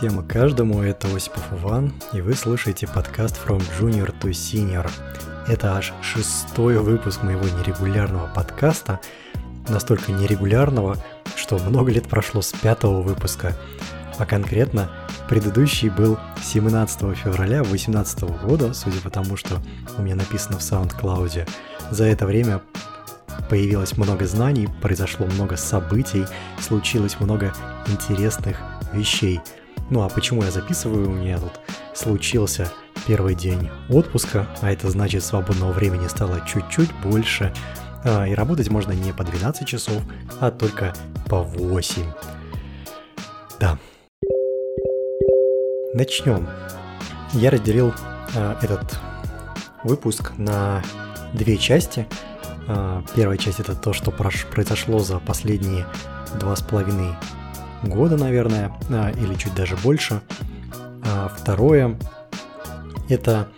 Всем и каждому, это Осипов Иван, и вы слушаете подкаст From Junior to Senior. Это аж шестой выпуск моего нерегулярного подкаста, настолько нерегулярного, что много лет прошло с пятого выпуска, а конкретно предыдущий был 17 февраля 2018 года, судя по тому, что у меня написано в SoundCloud. За это время появилось много знаний, произошло много событий, случилось много интересных вещей. Ну а почему я записываю? У меня тут случился первый день отпуска, а это значит свободного времени стало чуть-чуть больше, а, и работать можно не по 12 часов, а только по 8. Да. Начнем. Я разделил а, этот выпуск на две части – а, первая часть это то, что произошло за последние два с половиной года, наверное, а, или чуть даже больше. А второе это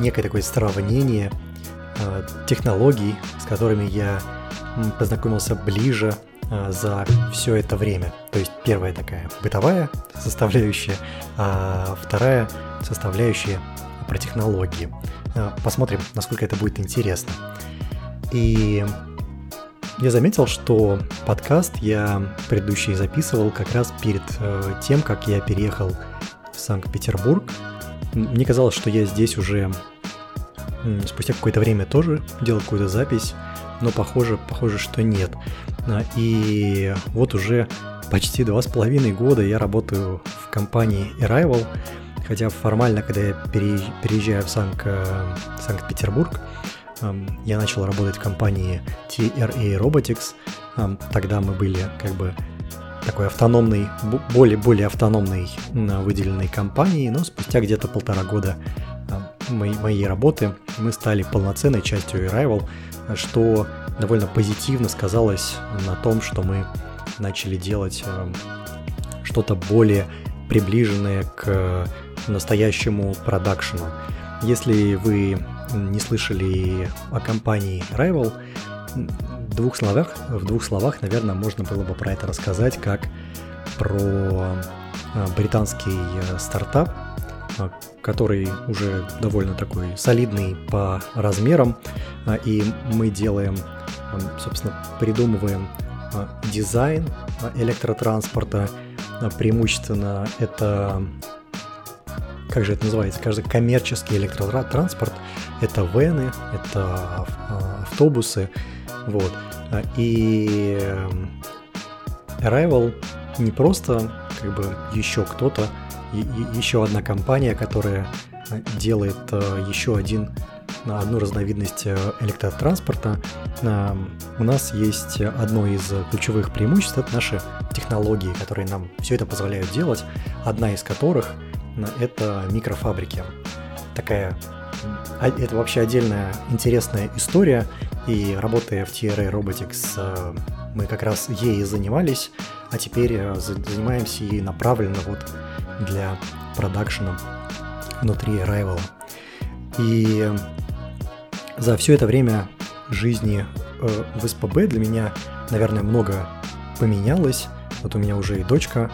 некое такое сравнение технологий, с которыми я познакомился ближе за все это время. То есть первая такая бытовая составляющая, а вторая составляющая про технологии. Посмотрим, насколько это будет интересно. И я заметил, что подкаст я предыдущий записывал как раз перед э, тем, как я переехал в Санкт-Петербург. Мне казалось, что я здесь уже спустя какое-то время тоже делал какую-то запись, но похоже, похоже, что нет. А, и вот уже почти два с половиной года я работаю в компании Arrival, хотя формально, когда я переезжаю в э, Санкт-Петербург, я начал работать в компании TRA Robotics. Тогда мы были как бы такой автономной, более, более автономной выделенной компанией, но спустя где-то полтора года моей, моей работы мы стали полноценной частью Arrival, что довольно позитивно сказалось на том, что мы начали делать что-то более приближенное к настоящему продакшену. Если вы не слышали о компании Rival, в двух словах, в двух словах, наверное, можно было бы про это рассказать, как про а, британский э, стартап, а, который уже довольно такой солидный по размерам, а, и мы делаем, собственно, придумываем дизайн электротранспорта, преимущественно это как же это называется, кажется, коммерческий электротранспорт, это вены, это а, автобусы, вот. И эм, Arrival не просто как бы еще кто-то, еще одна компания, которая э, делает еще один одну разновидность э, электротранспорта. У нас есть одно из ключевых преимуществ, это наши технологии, которые нам все это позволяют делать, одна из которых – это микрофабрики. Такая а, это вообще отдельная интересная история, и работая в TRA Robotics, э, мы как раз ей занимались, а теперь э, занимаемся ей направленно вот для продакшена внутри Arrival. И за все это время жизни э, в СПБ для меня, наверное, много поменялось. Вот у меня уже и дочка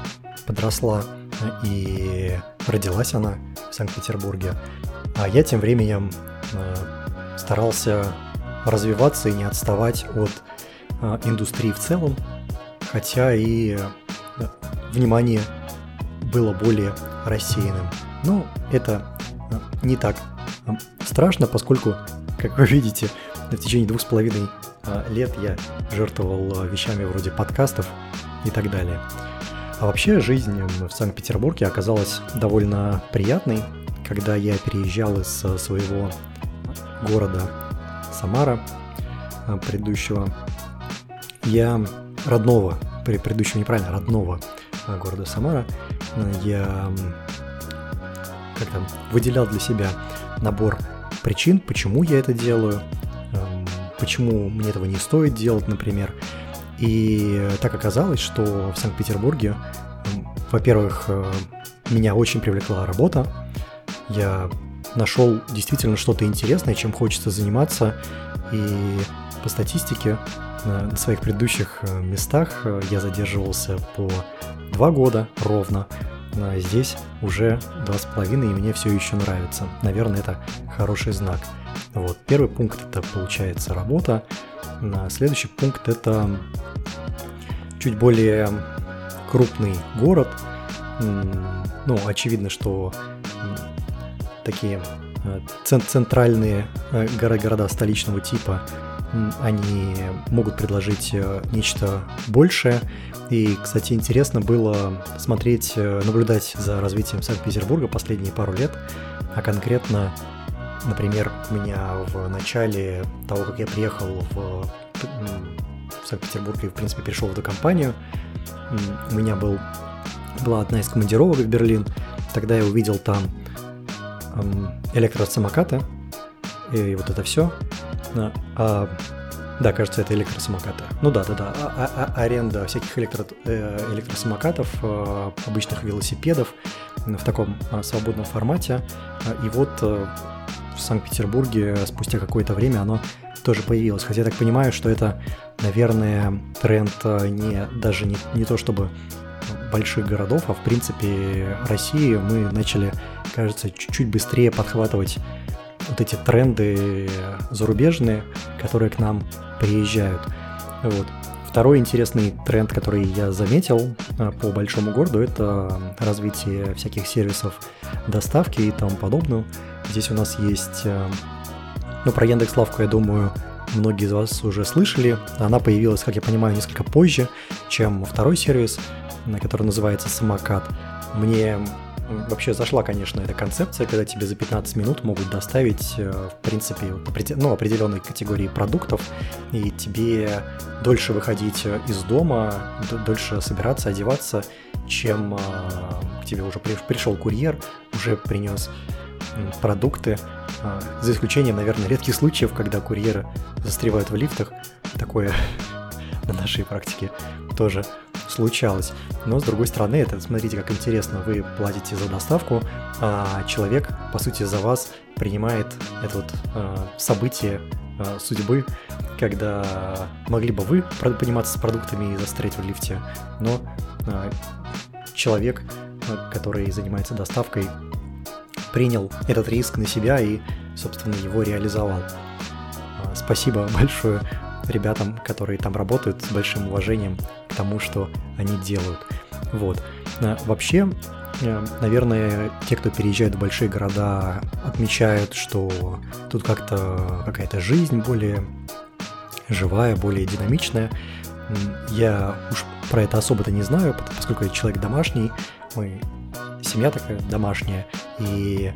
подросла, и родилась она в Санкт-Петербурге. А я тем временем э, старался развиваться и не отставать от э, индустрии в целом, хотя и э, внимание было более рассеянным. Но это не так страшно, поскольку, как вы видите, в течение двух с половиной лет я жертвовал вещами вроде подкастов и так далее. А вообще жизнь в Санкт-Петербурге оказалась довольно приятной, когда я переезжал из своего города Самара а, предыдущего. Я родного, предыдущего неправильно, родного а, города Самара, я как там, выделял для себя набор причин, почему я это делаю, почему мне этого не стоит делать, например, и так оказалось, что в Санкт-Петербурге, во-первых, э, меня очень привлекла работа. Я нашел действительно что-то интересное, чем хочется заниматься. И по статистике на своих предыдущих э, местах э, я задерживался по два года ровно. Здесь уже два с половиной, и мне все еще нравится. Наверное, это хороший знак. Вот. Первый пункт это получается работа. Следующий пункт это чуть более крупный город. Ну, очевидно, что такие э, центральные э, города столичного типа они могут предложить э, нечто большее. И, кстати, интересно было смотреть, э, наблюдать за развитием Санкт-Петербурга последние пару лет, а конкретно, например, у меня в начале того, как я приехал в, в Санкт-Петербург и, в принципе, перешел в эту компанию, у меня был, была одна из командировок в Берлин, тогда я увидел там электросамокаты, и вот это все. А, да, кажется, это электросамокаты. Ну да, да, да. А, а, а, аренда всяких электро, э, электросамокатов, э, обычных велосипедов в таком э, свободном формате. И вот э, в Санкт-Петербурге спустя какое-то время оно тоже появилось. Хотя я так понимаю, что это, наверное, тренд не даже не, не то чтобы больших городов, а в принципе России мы начали, кажется, чуть-чуть быстрее подхватывать вот эти тренды зарубежные, которые к нам приезжают. Вот. Второй интересный тренд, который я заметил а, по большому городу, это развитие всяких сервисов доставки и тому подобного. Здесь у нас есть, а, ну, про Яндекс Лавку, я думаю, многие из вас уже слышали. Она появилась, как я понимаю, несколько позже, чем второй сервис, который называется Самокат. Мне вообще зашла, конечно, эта концепция, когда тебе за 15 минут могут доставить, э, в принципе, ну, определенной категории продуктов, и тебе дольше выходить э, из дома, дольше собираться, одеваться, чем э, к тебе уже пришел курьер, уже принес продукты, за исключением, наверное, редких случаев, когда курьеры застревают в лифтах. Такое на нашей практике тоже случалось. Но с другой стороны, это, смотрите, как интересно, вы платите за доставку, а человек, по сути, за вас принимает это вот э, событие э, судьбы, когда могли бы вы подниматься с продуктами и застрять в лифте, но э, человек, который занимается доставкой, принял этот риск на себя и, собственно, его реализовал. Спасибо большое ребятам, которые там работают, с большим уважением к тому, что они делают. Вот. А, вообще, э, наверное, те, кто переезжает в большие города, отмечают, что тут как-то какая-то жизнь более живая, более динамичная. Я уж про это особо-то не знаю, поскольку я человек домашний, мы семья такая домашняя, и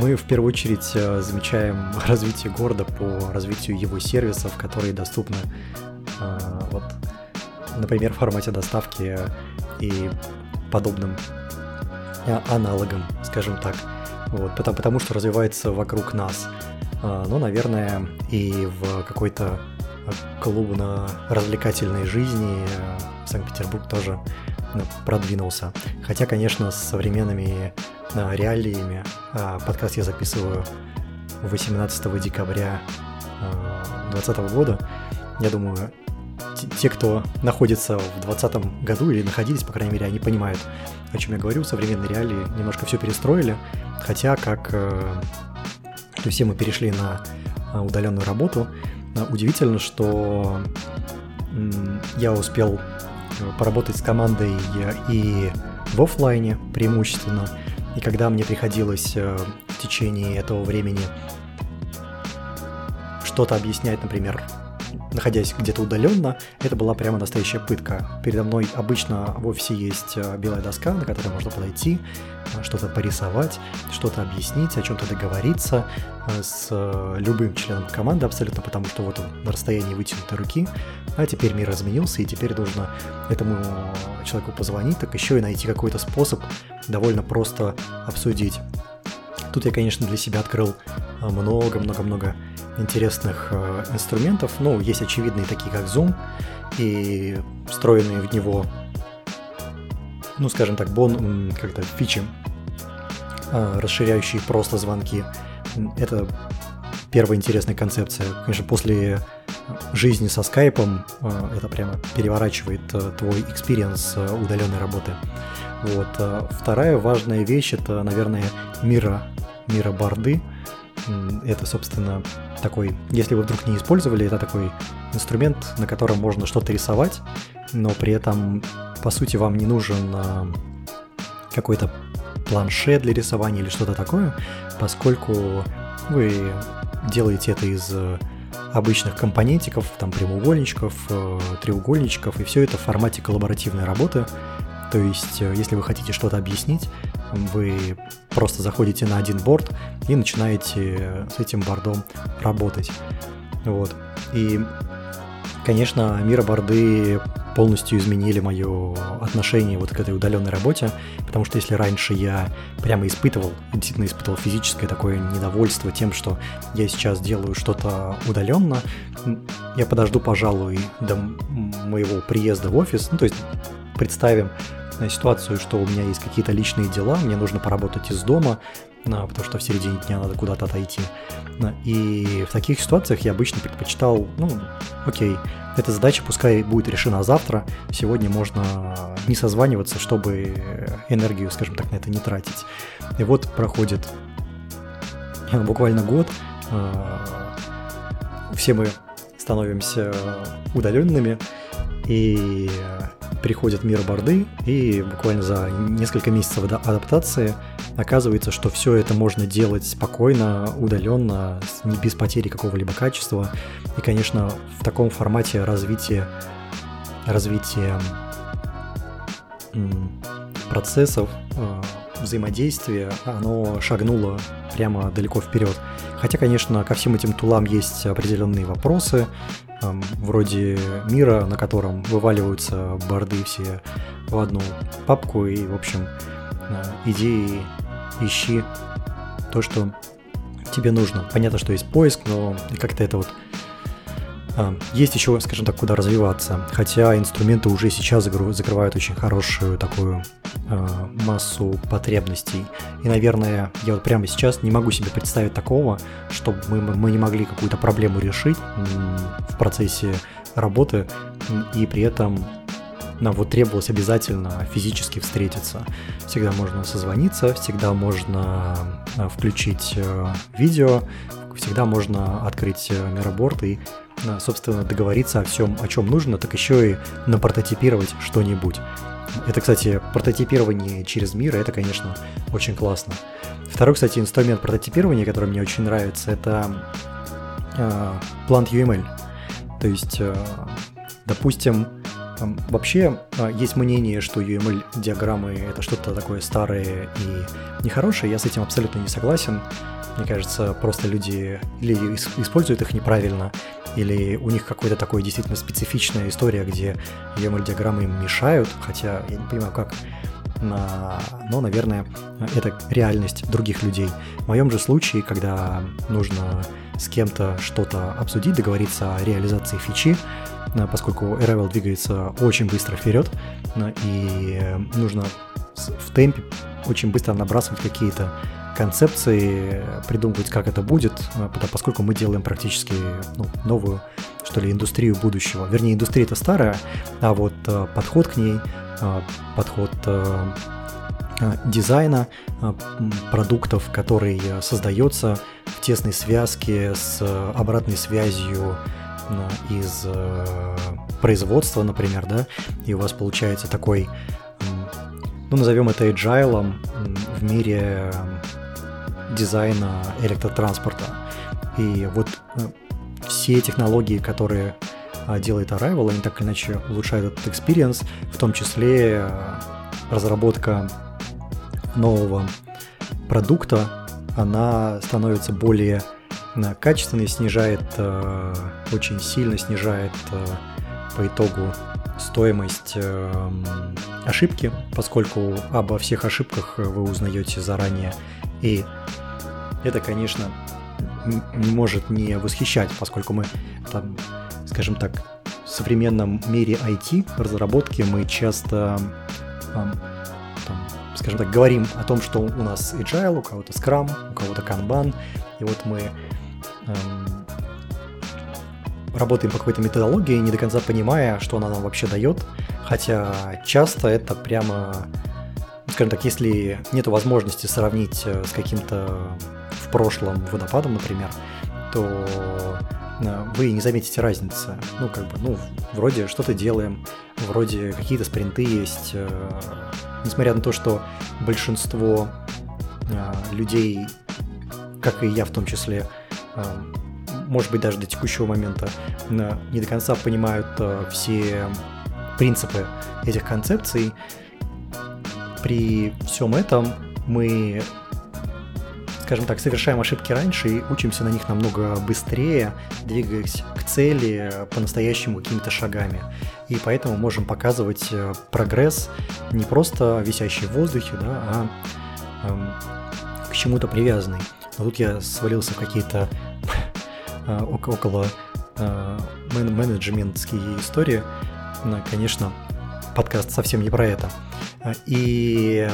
мы в первую очередь э, замечаем развитие города по развитию его сервисов, которые доступны э, вот, например, в формате доставки и подобным э, аналогам, скажем так. Вот, потому, потому что развивается вокруг нас. Ну, наверное, и в какой-то клубно-развлекательной жизни Санкт-Петербург тоже продвинулся. Хотя, конечно, с современными реалиями. А, подкаст я записываю 18 декабря 2020 а, года. Я думаю, те, кто находится в 2020 году или находились, по крайней мере, они понимают, о чем я говорю. Современные реалии немножко все перестроили. Хотя, как э, то все мы перешли на а, удаленную работу, удивительно, что я успел э, поработать с командой и в офлайне преимущественно, и когда мне приходилось э, в течение этого времени что-то объяснять, например, находясь где-то удаленно, это была прямо настоящая пытка. Передо мной обычно в офисе есть э, белая доска, на которой можно подойти, э, что-то порисовать, что-то объяснить, о чем-то договориться с любым членом команды абсолютно, потому что вот он на расстоянии вытянутой руки, а теперь мир изменился, и теперь нужно этому человеку позвонить, так еще и найти какой-то способ довольно просто обсудить. Тут я, конечно, для себя открыл много-много-много интересных э, инструментов. Ну, есть очевидные такие, как Zoom, и встроенные в него, ну, скажем так, бон, какие-то фичи, э, расширяющие просто звонки. Это первая интересная концепция. Конечно, после жизни со скайпом, это прямо переворачивает твой experience удаленной работы. Вот. Вторая важная вещь это, наверное, Miro, Miro борды. Это, собственно, такой, если вы вдруг не использовали, это такой инструмент, на котором можно что-то рисовать, но при этом, по сути, вам не нужен какой-то планшет для рисования или что-то такое, поскольку вы делаете это из э, обычных компонентиков, там прямоугольничков, э, треугольничков, и все это в формате коллаборативной работы. То есть, э, если вы хотите что-то объяснить, вы просто заходите на один борт и начинаете с этим бордом работать. Вот. И, конечно, мироборды полностью изменили мое отношение вот к этой удаленной работе, потому что если раньше я прямо испытывал, действительно испытывал физическое такое недовольство тем, что я сейчас делаю что-то удаленно, я подожду, пожалуй, до моего приезда в офис, ну то есть представим ситуацию, что у меня есть какие-то личные дела, мне нужно поработать из дома, потому что в середине дня надо куда-то отойти. И в таких ситуациях я обычно предпочитал, ну, окей, эта задача пускай будет решена завтра, сегодня можно не созваниваться, чтобы энергию, скажем так, на это не тратить. И вот проходит буквально год, все мы становимся удаленными, и приходят мироборды, и буквально за несколько месяцев адаптации оказывается, что все это можно делать спокойно, удаленно, не без потери какого-либо качества. И, конечно, в таком формате развитие, развитие процессов, взаимодействия, оно шагнуло прямо далеко вперед. Хотя, конечно, ко всем этим тулам есть определенные вопросы, вроде мира, на котором вываливаются борды все в одну папку, и, в общем, э, иди ищи то, что тебе нужно. Понятно, что есть поиск, но как-то это вот есть еще, скажем так, куда развиваться, хотя инструменты уже сейчас закрывают очень хорошую такую а, массу потребностей. И, наверное, я вот прямо сейчас не могу себе представить такого, чтобы мы, мы не могли какую-то проблему решить в процессе работы и при этом нам вот требовалось обязательно физически встретиться. Всегда можно созвониться, всегда можно а, включить э, видео, всегда можно открыть э, мироборд и собственно, договориться о всем, о чем нужно, так еще и напрототипировать что-нибудь. Это, кстати, прототипирование через мир, это, конечно, очень классно. Второй, кстати, инструмент прототипирования, который мне очень нравится, это э, Plant UML. То есть, э, допустим, вообще э, есть мнение, что UML-диаграммы это что-то такое старое и нехорошее. Я с этим абсолютно не согласен. Мне кажется, просто люди или используют их неправильно, или у них какой-то такой действительно специфичная история, где UML-диаграммы им мешают, хотя я не понимаю, как но, наверное, это реальность других людей. В моем же случае, когда нужно с кем-то что-то обсудить, договориться о реализации фичи, поскольку Laravel двигается очень быстро вперед, и нужно в темпе очень быстро набрасывать какие-то концепции, придумывать, как это будет, э, поскольку мы делаем практически ну, новую, что ли, индустрию будущего. Вернее, индустрия это старая, а вот э, подход к ней, э, подход дизайна продуктов, который создается в тесной связке с обратной связью из производства, например, да, и у вас получается такой, ну, назовем это agile в мире дизайна электротранспорта. И вот э, все технологии, которые а, делает Arrival, они так или иначе улучшают этот experience, в том числе э, разработка нового продукта, она становится более э, качественной, снижает, очень сильно снижает по итогу стоимость ошибки, поскольку обо всех ошибках вы узнаете заранее. И это, конечно, не может не восхищать, поскольку мы там, скажем так, в современном мире IT разработки мы часто там, скажем так, говорим о том, что у нас agile, у кого-то Scrum, у кого-то Kanban, и вот мы работаем по какой-то методологии, не до конца понимая, что она нам вообще дает, хотя часто это прямо, скажем так, если нет возможности сравнить э, с каким-то в прошлом водопадом, например, то э, вы не заметите разницы. Ну, как бы, ну, вроде что-то делаем, вроде какие-то спринты есть. Э, несмотря на то, что большинство людей, как и я в том числе, может быть, даже до текущего момента не до конца понимают э, все принципы этих концепций. При всем этом мы, скажем так, совершаем ошибки раньше и учимся на них намного быстрее, двигаясь к цели по-настоящему какими-то шагами. И поэтому можем показывать э, прогресс не просто висящий в воздухе, да, а эм, к чему-то привязанный. Но тут я свалился в какие-то Э, около э, менеджментские истории. Конечно, подкаст совсем не про это. Э, и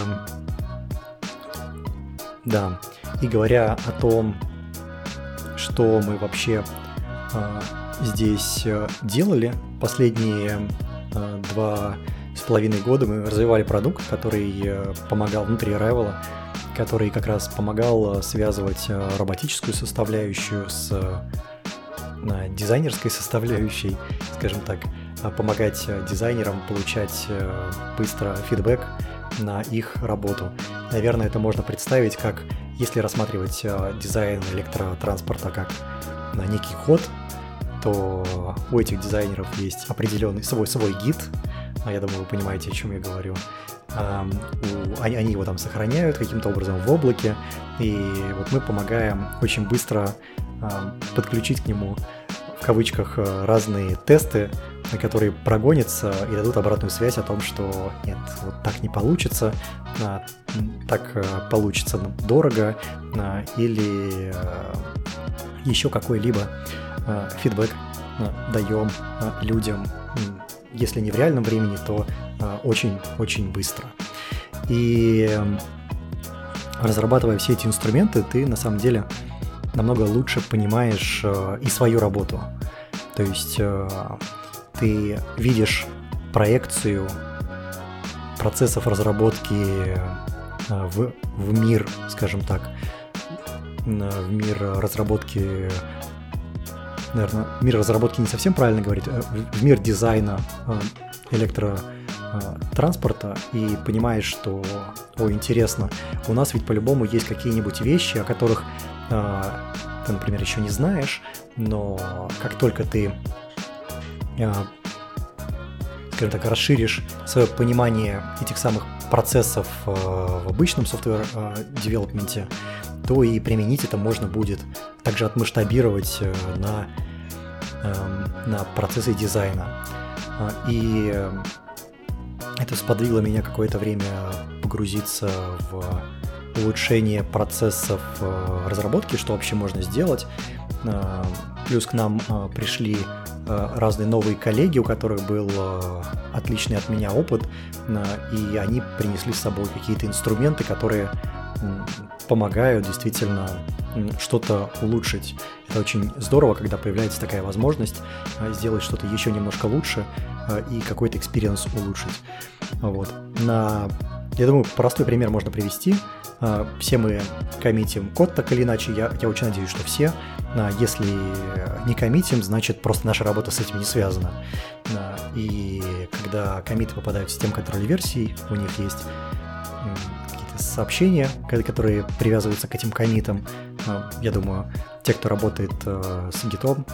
да, и говоря о том, что мы вообще здесь делали последние два с половиной года мы развивали продукт, который помогал внутри Rival, который как раз помогал связывать роботическую составляющую с дизайнерской составляющей, скажем так, а помогать э, дизайнерам получать э, быстро фидбэк на их работу. Наверное, это можно представить как, если рассматривать э, дизайн электротранспорта как некий ход, то у этих дизайнеров есть определенный свой свой гид. Я думаю, вы понимаете, о чем я говорю. Они, они его там сохраняют каким-то образом в облаке, и вот мы помогаем очень быстро подключить к нему в кавычках э, разные тесты, на которые прогонятся и дадут обратную связь о том, что нет, вот так не получится, а, так э, получится дорого а, или э, еще какой-либо фидбэк даем людям, если не в реальном времени, то очень-очень быстро. И разрабатывая все эти инструменты, ты на самом деле намного лучше понимаешь э, и свою работу. То есть э, ты видишь проекцию процессов разработки э, в, в мир, скажем так, в мир разработки, наверное, мир разработки не совсем правильно говорить, в мир дизайна электротранспорта и понимаешь, что, о, интересно, у нас ведь по-любому есть какие-нибудь вещи, о которых а, ты, например, еще не знаешь, но как только ты, а, скажем так, расширишь свое понимание этих самых процессов а, в обычном software девелопменте, то и применить это можно будет также отмасштабировать э, на, эм, на процессы дизайна. И это сподвигло меня какое-то время погрузиться в улучшение процессов э, разработки, что вообще можно сделать. Э, плюс к нам э, пришли разные новые коллеги, у которых был отличный от меня опыт, и они принесли с собой какие-то инструменты, которые помогают действительно что-то улучшить. Это очень здорово, когда появляется такая возможность сделать что-то еще немножко лучше и какой-то experience улучшить. Вот. На, я думаю, простой пример можно привести – а, все мы коммитим код так или иначе, я, я очень надеюсь, что все. А, если не коммитим, значит просто наша работа с этим не связана. А, и когда коммиты попадают в систему контроля версий, у них есть сообщения, которые привязываются к этим комитам. Я думаю, те, кто работает с гитом,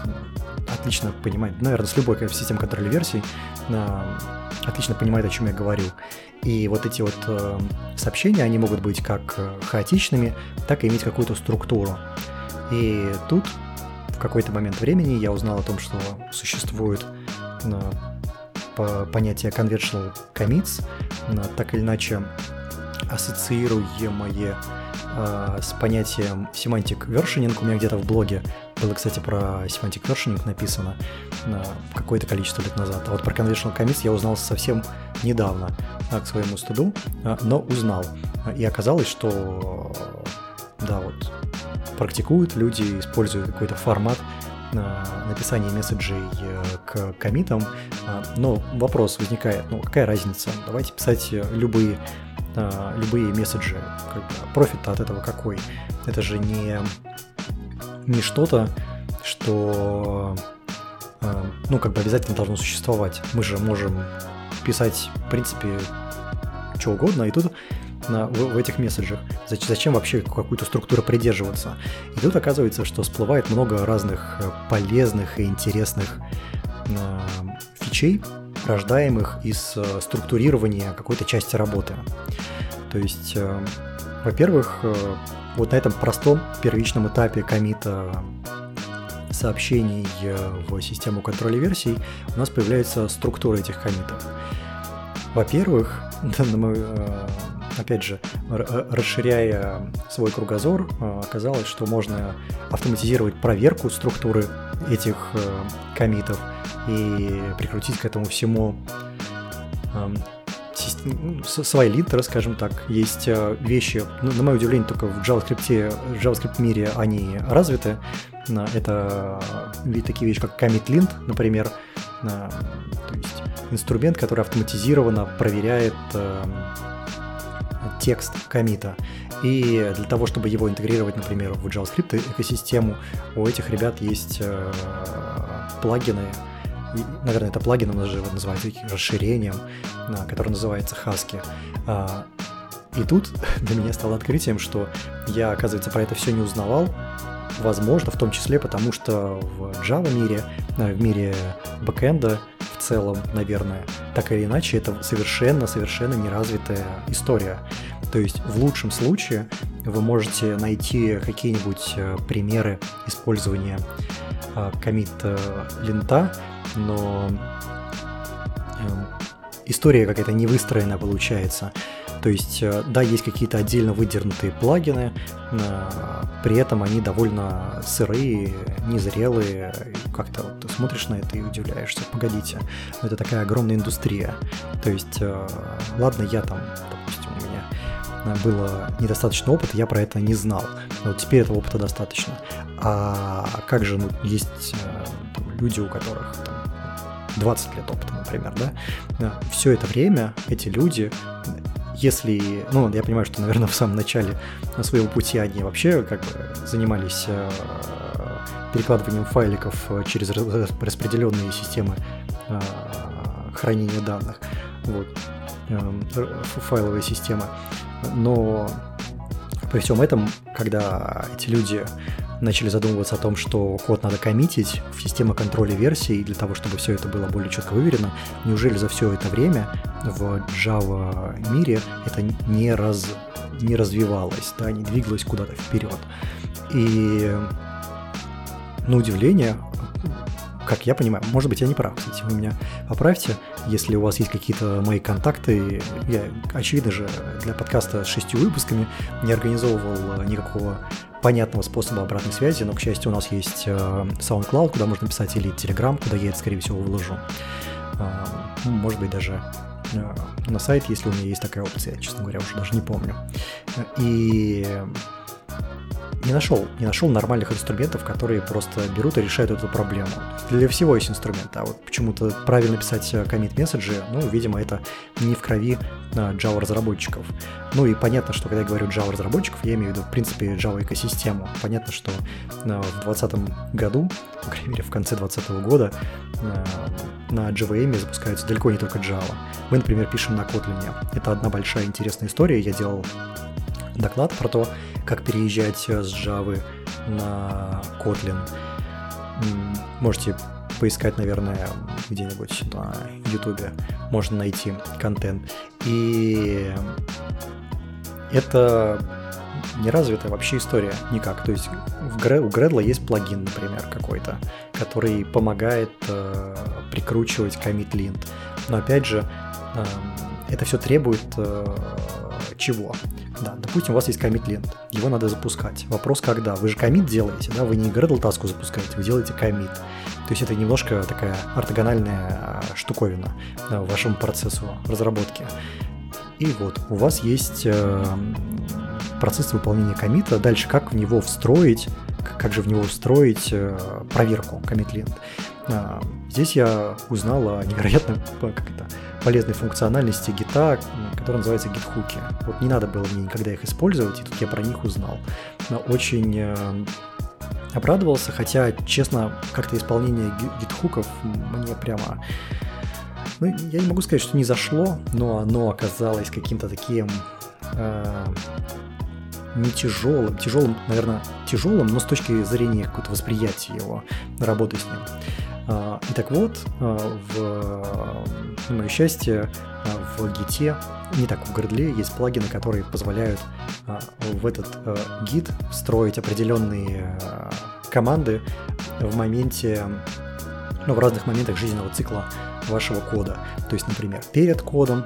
отлично понимают, наверное, с любой системой контроля версий, отлично понимают, о чем я говорю. И вот эти вот э, сообщения, они могут быть как э, хаотичными, так и иметь какую-то структуру. И тут в какой-то момент времени я узнал о том, что существует э, по понятие conventional commits, э, так или иначе ассоциируемое э, с понятием semantic versioning. У меня где-то в блоге было, кстати, про semantic versioning написано э, какое-то количество лет назад. А вот про conventional commits я узнал совсем недавно к своему стыду, а, но узнал. И оказалось, что да, вот практикуют люди, используют какой-то формат написания месседжей к комитам, но вопрос возникает, ну какая разница, давайте писать любые любые месседжи, как бы, профит от этого какой? Это же не, не что-то, что ну, как бы обязательно должно существовать. Мы же можем писать, в принципе, что угодно, и тут на, в, в этих месседжах. Зачем, зачем вообще какую-то структуру придерживаться? И тут оказывается, что всплывает много разных э, полезных и интересных э, фичей, рождаемых из э, структурирования какой-то части работы. То есть, э, во-первых, э, вот на этом простом первичном этапе комита сообщений в систему контроля версий у нас появляется структура этих комитов. Во-первых, э, опять же, расширяя свой кругозор, оказалось, что можно автоматизировать проверку структуры этих комитов и прикрутить к этому всему эм, ну, свои линтеры, скажем так. Есть вещи, ну, на мое удивление, только в JavaScript, в JavaScript мире они развиты, это такие вещи, как commit lint, например, то есть инструмент, который автоматизированно проверяет э, текст комита. И для того, чтобы его интегрировать, например, в JavaScript экосистему, у этих ребят есть э, плагины, наверное, это плагин, он же называется расширением, который называется Husky. А, и тут для меня стало открытием, что я, оказывается, про это все не узнавал, Возможно, в том числе потому, что в Java мире, э, в мире бэкэнда в целом, наверное, так или иначе, это совершенно-совершенно неразвитая история. То есть в лучшем случае вы можете найти какие-нибудь э, примеры использования комит э, лента, но эм, история какая-то не выстроена получается. То есть, э, да, есть какие-то отдельно выдернутые плагины, э, при этом они довольно сырые, незрелые. Как-то вот ты смотришь на это и удивляешься, погодите, это такая огромная индустрия. То есть, э, ладно, я там, допустим, у меня было недостаточно опыта, я про это не знал. Но теперь этого опыта достаточно. А как же, ну, есть там, люди, у которых там, 20 лет опыта, например, да, все это время эти люди если, ну, я понимаю, что, наверное, в самом начале своего пути они вообще как бы занимались э, перекладыванием файликов э, через распределенные системы э, хранения данных, вот, файловые системы. Но при всем этом, когда эти люди начали задумываться о том, что код надо коммитить в систему контроля версий для того, чтобы все это было более четко выверено, неужели за все это время в Java мире это не, раз, не развивалось, да, не двигалось куда-то вперед. И на удивление, как я понимаю, может быть, я не прав, кстати, вы меня поправьте, если у вас есть какие-то мои контакты. Я, очевидно же, для подкаста с шестью выпусками не организовывал никакого понятного способа обратной связи, но, к счастью, у нас есть э, SoundCloud, куда можно писать, или Telegram, куда я это, скорее всего, выложу. Э, может быть, даже э, на сайт, если у меня есть такая опция, честно говоря, уже даже не помню. И не нашел, не нашел нормальных инструментов, которые просто берут и решают эту проблему. Для всего есть инструменты, а вот почему-то правильно писать э, месседжи, ну, видимо, это не в крови э, Java разработчиков. Ну и понятно, что когда я говорю Java разработчиков, я имею в виду, в принципе, Java экосистему. Понятно, что э, в 2020 году, по крайней мере, в конце 2020 года на JVM запускаются далеко не только Java. Мы, например, пишем на Kotlin. Это одна большая интересная история. Я делал доклад про то, как переезжать э, с Java на Kotlin. Можете поискать, наверное, где-нибудь на YouTube, можно найти контент. И это неразвитая вообще история никак. То есть в у Gradle есть плагин, например, какой-то, который помогает э, прикручивать commit lint. Но опять же, э, это все требует э, чего? Да, допустим, у вас есть commit лент, его надо запускать. Вопрос, когда? Вы же commit делаете, да, вы не Gradle таску запускаете, вы делаете commit. То есть это немножко такая ортогональная а, штуковина да, вашему процессу разработки. И вот, у вас есть э, процесс выполнения комита. Дальше как в него встроить как же в него устроить проверку commit Здесь я узнал о невероятно как это, полезной функциональности гита, которая называется гитхуки. Вот не надо было мне никогда их использовать, и тут я про них узнал. Но очень обрадовался, хотя, честно, как-то исполнение гитхуков мне прямо... Ну, я не могу сказать, что не зашло, но оно оказалось каким-то таким э, не тяжелым, тяжелым, наверное, тяжелым, но с точки зрения какого-то восприятия его, работы с ним. И так вот, э, в, мое счастье, э, в гите, не так в Грыдле, есть плагины, которые позволяют в этот гид встроить определенные команды в моменте, ну, в разных моментах жизненного цикла вашего кода. То есть, например, перед кодом,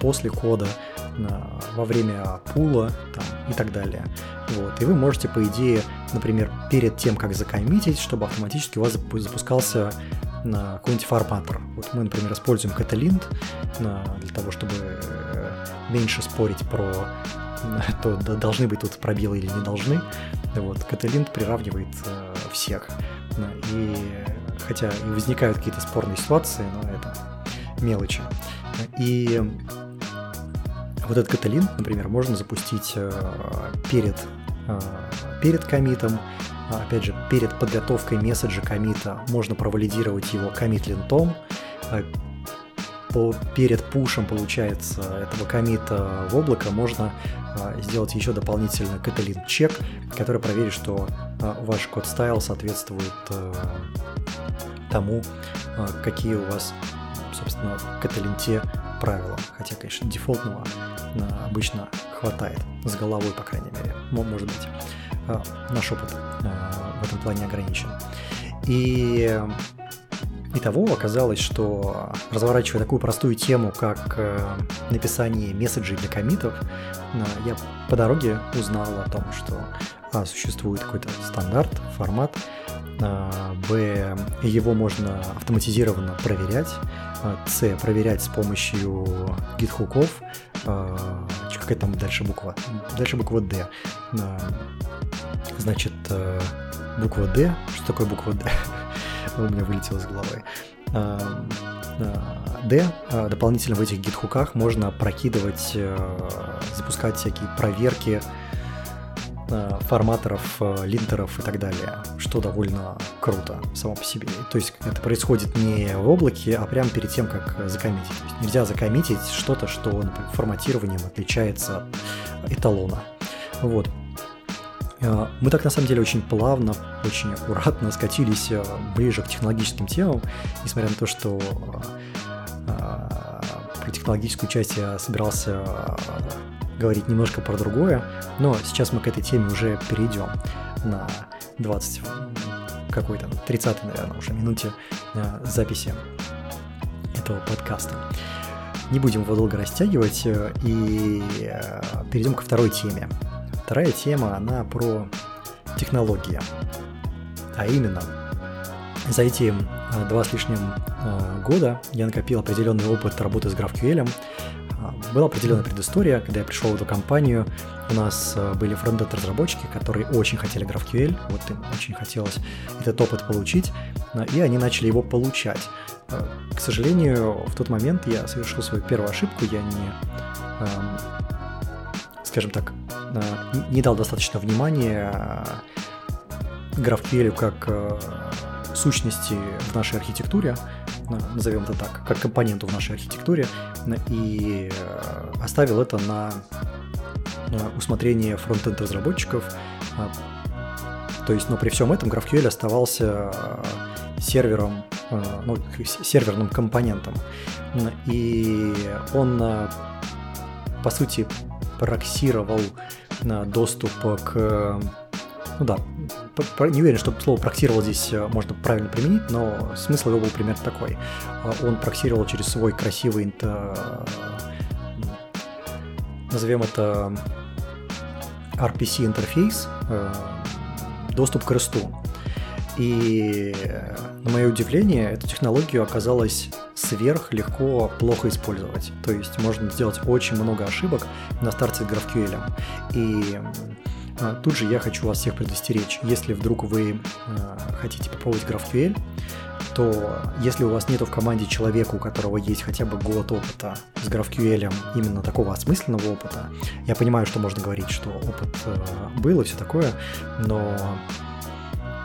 после кода, во время пула там, и так далее. Вот. И вы можете, по идее, например, перед тем, как закоммитить, чтобы автоматически у вас запускался на какой-нибудь форматор. Вот мы, например, используем Catalint для того, чтобы э, меньше спорить про то должны быть тут пробелы или не должны. Вот, Catalint приравнивает э, всех. И хотя и возникают какие-то спорные ситуации, но это мелочи. И вот этот Catalint, например, можно запустить э, перед, э, перед комитом, опять же, перед подготовкой месседжа комита можно провалидировать его комит линтом, э, по, перед пушем, получается, этого комита в облако можно сделать еще дополнительно Catalint чек, который проверит, что ваш код стайл соответствует тому, какие у вас, собственно, в Catalint правила. Хотя, конечно, дефолтного обычно хватает, с головой, по крайней мере, может быть. А, наш опыт а, в этом плане ограничен. И того оказалось, что разворачивая такую простую тему, как э, написание месседжей для комитов, я по дороге узнал о том, что а, существует какой-то стандарт, формат, а, б, его можно автоматизированно проверять, с, проверять с помощью гитхуков, а, какая там дальше буква? Дальше буква D. А, значит, э, буква D. Что такое буква D? У меня вылетело из головы. D. Дополнительно в этих гитхуках можно прокидывать, э, запускать всякие проверки, Э, форматоров, э, линтеров и так далее, что довольно круто само по себе. То есть это происходит не в облаке, а прямо перед тем, как закоммитить. То есть нельзя закоммитить что-то, что например, форматированием отличается от эталона. Вот. Э, мы так на самом деле очень плавно, очень аккуратно скатились ближе к технологическим темам, несмотря на то, что про технологическую часть я собирался говорить немножко про другое, но сейчас мы к этой теме уже перейдем на 20 какой-то, 30 наверное, уже минуте э, записи этого подкаста. Не будем его долго растягивать э, и э, перейдем ко второй теме. Вторая тема, она про технологии. А именно, за эти два с лишним года я накопил определенный опыт работы с GraphQL, была определенная предыстория, когда я пришел в эту компанию, у нас а, были фронтенд разработчики, которые очень хотели GraphQL, вот им очень хотелось этот опыт получить, а, и они начали его получать. К сожалению, в тот момент я совершил свою первую ошибку, я не, скажем так, не дал достаточно внимания GraphQL как сущности в нашей архитектуре, назовем это так, как компоненту в нашей архитектуре, и э, оставил это на усмотрение фронтенд разработчиков. То есть, но при всем этом GraphQL оставался э, сервером, э, ну, серверным компонентом. И он, по сути, проксировал доступ к ну да, не уверен, что слово проксировал здесь э, можно правильно применить, но смысл его был примерно такой. Э, он проксировал через свой красивый, назовем это RPC интерфейс, э, доступ к REST. И, на мое удивление, эту технологию оказалось сверх легко плохо использовать. То есть можно сделать очень много ошибок на старте с GraphQL. И Тут же я хочу вас всех предостеречь. Если вдруг вы хотите попробовать GraphQL, то если у вас нету в команде человека, у которого есть хотя бы год опыта с GraphQL, именно такого осмысленного опыта, я понимаю, что можно говорить, что опыт был и все такое, но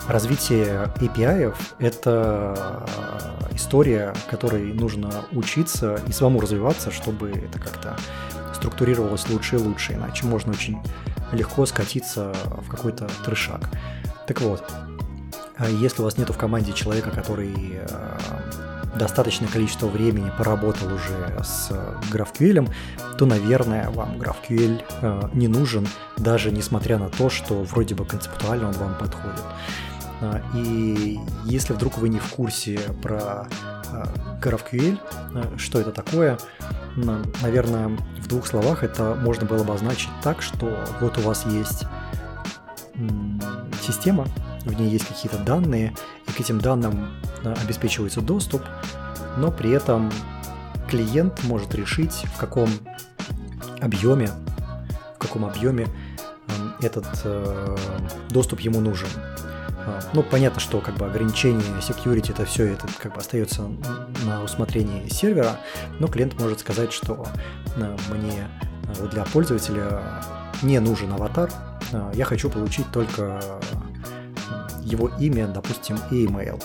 Развитие API – это история, которой нужно учиться и самому развиваться, чтобы это как-то структурировалось лучше и лучше, иначе можно очень легко скатиться в какой-то трешак. Так вот, а если у вас нет в команде человека, который э, достаточное количество времени поработал уже с GraphQL, то, наверное, вам GraphQL э, не нужен, даже несмотря на то, что вроде бы концептуально он вам подходит. А, и если вдруг вы не в курсе про GraphQL, а, что это такое, наверное, в двух словах это можно было бы обозначить так, что вот у вас есть система, в ней есть какие-то данные, и к этим данным обеспечивается доступ, но при этом клиент может решить, в каком объеме, в каком объеме этот э, доступ ему нужен. Ну, понятно, что как бы ограничение security, это все это как бы остается на усмотрении сервера, но клиент может сказать, что а, мне а, вот для пользователя не нужен аватар, я хочу получить только его имя, допустим, и email.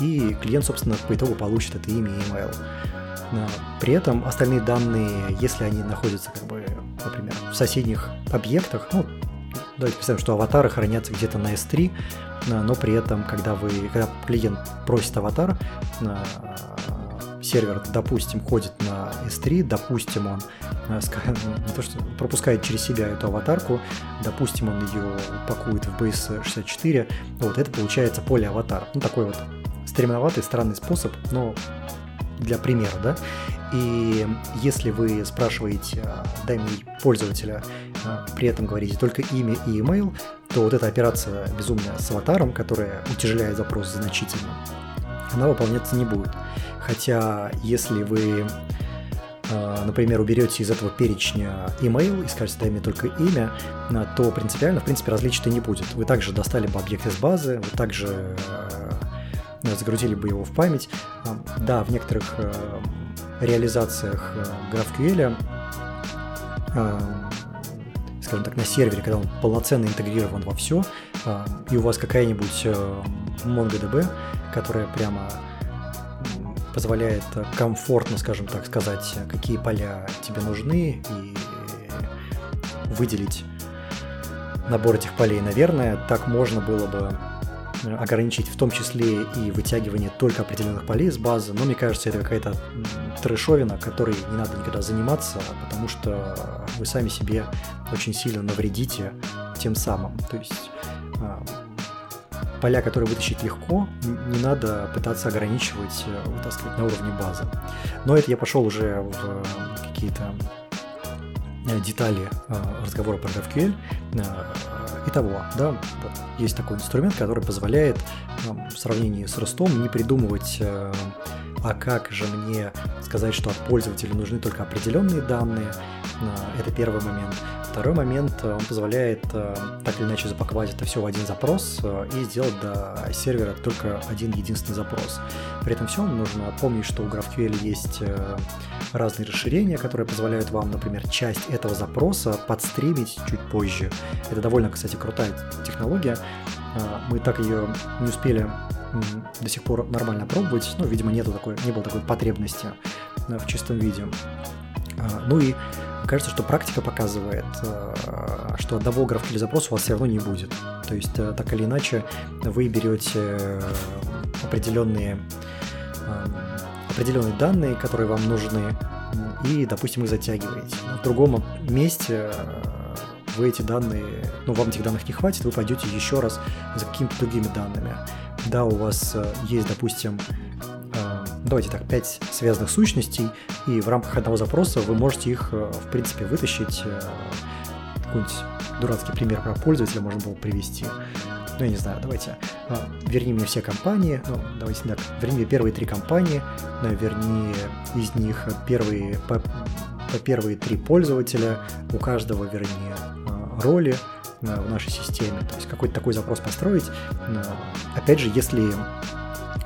И клиент, собственно, по итогу получит это имя и email. При этом остальные данные, если они находятся, как бы, например, в соседних объектах, ну, давайте представим, что аватары хранятся где-то на S3, но при этом, когда вы, когда клиент просит аватар, сервер, допустим, ходит на S3, допустим, он э, не то, что пропускает через себя эту аватарку, допустим, он ее пакует в BS64, вот это получается поле аватар. Ну, такой вот стремноватый, странный способ, но для примера, да. И если вы спрашиваете, дай мне пользователя, э, при этом говорите только имя и email, то вот эта операция безумная с аватаром, которая утяжеляет запрос значительно, она выполняться не будет. Хотя если вы, э, например, уберете из этого перечня email и скажете, дай мне только имя, то принципиально, в принципе, различия не будет. Вы также достали бы объект из базы, вы также загрузили бы его в память. Да, в некоторых реализациях э, GraphQL, э, скажем так, на сервере, когда он полноценно интегрирован во все, э, и у вас какая-нибудь MongoDB, которая прямо позволяет комфортно, скажем так сказать, какие поля тебе нужны и выделить набор этих полей, наверное, так можно было бы ограничить в том числе и вытягивание только определенных полей с базы, но мне кажется, это какая-то трешовина, которой не надо никогда заниматься, потому что вы сами себе очень сильно навредите тем самым. То есть а, поля, которые вытащить легко, не надо пытаться ограничивать, э, вытаскивать на уровне базы. Но это я пошел уже в какие-то э, детали э, разговора про GraphQL. Итого, да, есть такой инструмент, который позволяет нам в сравнении с Ростом не придумывать, э, а как же мне сказать, что от пользователя нужны только определенные данные. Э, это первый момент. Второй момент, э, он позволяет так или иначе запаковать это все в один запрос и сделать до сервера только один единственный запрос. При этом всем нужно помнить, что у GraphQL есть разные расширения, которые позволяют вам, например, часть этого запроса подстримить чуть позже. Это довольно, кстати, крутая технология. А, мы так ее не успели до сих пор нормально пробовать, ну, видимо, нету такой, не было такой потребности в чистом виде. А, ну и кажется, что практика показывает, а, что одного GraphQL запроса у вас все равно не будет. То есть, так или иначе, вы берете определенные определенные данные, которые вам нужны, и, допустим, их затягиваете. в другом месте э, вы эти данные, ну, вам этих данных не хватит, вы пойдете еще раз за какими-то другими данными. Да, у вас э, есть, допустим, э, давайте так, 5 связанных сущностей, и в рамках одного запроса вы можете их, в принципе, вытащить. Какой-нибудь дурацкий пример про пользователя можно было привести ну, я не знаю, давайте, а, верни мне все компании, ну, давайте так, верни первые три компании, ну, верни из них первые, по, по первые три пользователя, у каждого верни а, роли, в нашей системе, то есть какой-то такой запрос построить. Опять же, если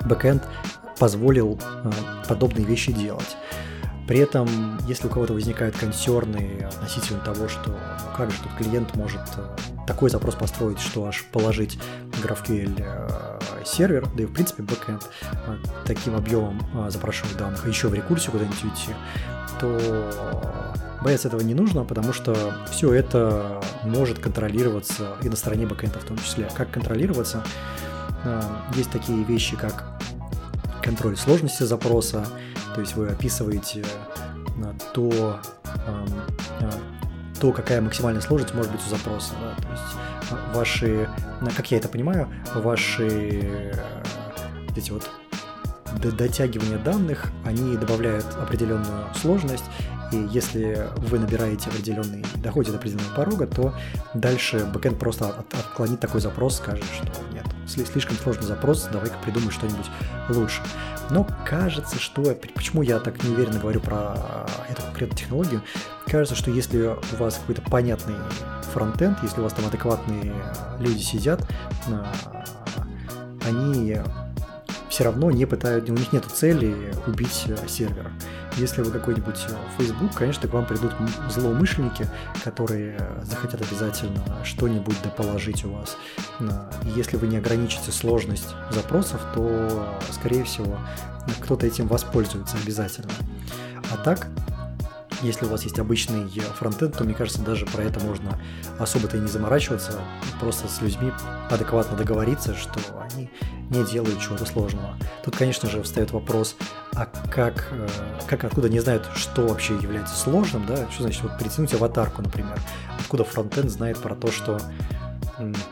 бэкэнд позволил подобные вещи делать. При этом, если у кого-то возникают консерны относительно того, что ну, как же тут клиент может такой запрос построить, что аж положить GraphQL сервер, да и в принципе бэкэнд таким объемом запрашивать данных, еще в рекурсию куда-нибудь уйти, то бояться этого не нужно, потому что все это может контролироваться и на стороне бэкэнда в том числе. Как контролироваться? Есть такие вещи, как контроль сложности запроса, то есть вы описываете то, а, то какая максимальная сложность может быть у запроса. Да? То есть ваши, как я это понимаю, ваши эти вот дотягивания данных, они добавляют определенную сложность, и если вы набираете определенный, доходите до определенного порога, то дальше бэкэнд просто от, отклонит такой запрос, скажет, что нет, слишком сложный запрос, давай-ка придумай что-нибудь лучше. Но кажется, что... Почему я так неуверенно говорю про эту конкретную технологию? Кажется, что если у вас какой-то понятный фронтенд, если у вас там адекватные люди сидят, а, они все равно не пытают, у них нет цели убить сервер. Если вы какой-нибудь Facebook, конечно, к вам придут злоумышленники, которые захотят обязательно что-нибудь доположить у вас. И если вы не ограничите сложность запросов, то, скорее всего, кто-то этим воспользуется обязательно. А так, если у вас есть обычный фронтенд, то, мне кажется, даже про это можно особо-то и не заморачиваться, просто с людьми адекватно договориться, что они не делают чего-то сложного. Тут, конечно же, встает вопрос, а как, э, как откуда не знают, что вообще является сложным, да, что значит вот притянуть аватарку, например, откуда фронтенд знает про то, что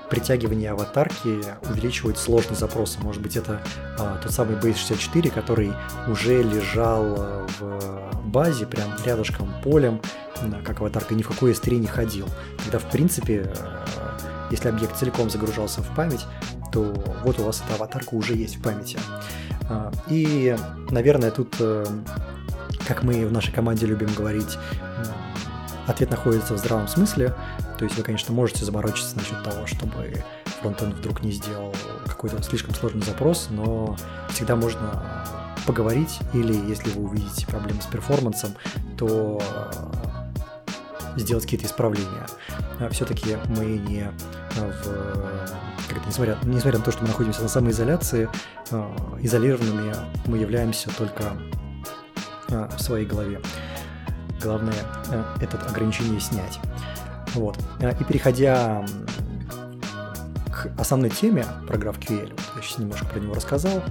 притягивание аватарки увеличивает сложность запроса. Может быть, это а, тот самый Base64, который уже лежал э, в базе, прям рядышком полем, как аватарка, ни в какой S3 не ходил. Тогда, в принципе, э, если объект целиком загружался в память, то вот у вас эта аватарка уже есть в памяти. А, и, наверное, тут, э, как мы в нашей команде любим говорить, ответ находится в здравом смысле. То есть вы, конечно, можете заморочиться насчет того, чтобы фронтенд вдруг не сделал какой-то слишком сложный запрос, но всегда можно поговорить, или если вы увидите проблемы с перформансом, то сделать какие-то исправления. А все-таки мы не в как несмотря, несмотря на то, что мы находимся на самоизоляции, изолированными мы являемся только в своей голове. Главное это ограничение снять. Вот. И переходя к основной теме про GraphQL, я сейчас немножко про него рассказал,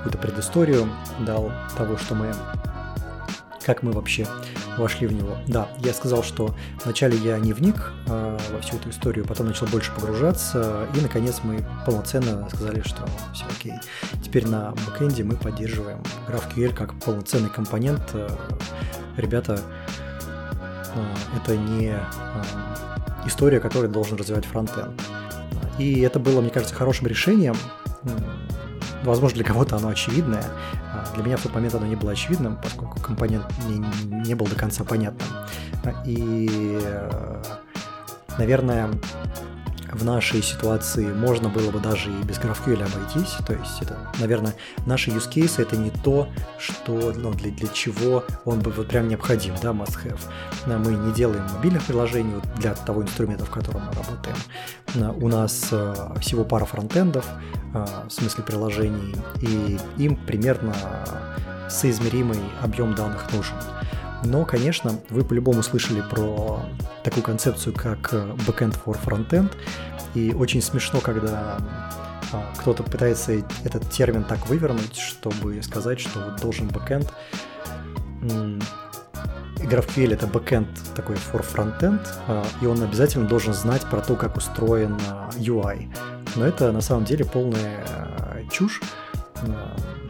какую-то предысторию дал того, что мы, как мы вообще вошли в него. Да, я сказал, что вначале я не вник э, во всю эту историю, потом начал больше погружаться, и наконец мы полноценно сказали, что все окей. Теперь на бэкэнде мы поддерживаем GraphQL как полноценный компонент. Ребята, э, это не э, история, которую должен развивать фронтенд. И это было, мне кажется, хорошим решением, Возможно, для кого-то оно очевидное. А для меня в тот момент оно не было очевидным, поскольку компонент не, не был до конца понятным. И, наверное, в нашей ситуации можно было бы даже и без GraphQL обойтись. То есть это, наверное, наши use cases это не то, что, ну, для, для чего он бы вот прям необходим, да, must have. Мы не делаем мобильных приложений для того инструмента, в котором мы работаем. У нас э, всего пара фронтендов, э, в смысле приложений, и им примерно соизмеримый объем данных нужен. Но, конечно, вы по-любому слышали про такую концепцию, как э, backend for frontend, и очень смешно, когда а, кто-то пытается этот термин так вывернуть, чтобы сказать, что вот должен backend GraphQL это backend такой for frontend, а, и он обязательно должен знать про то, как устроен UI. Но это на самом деле полная чушь,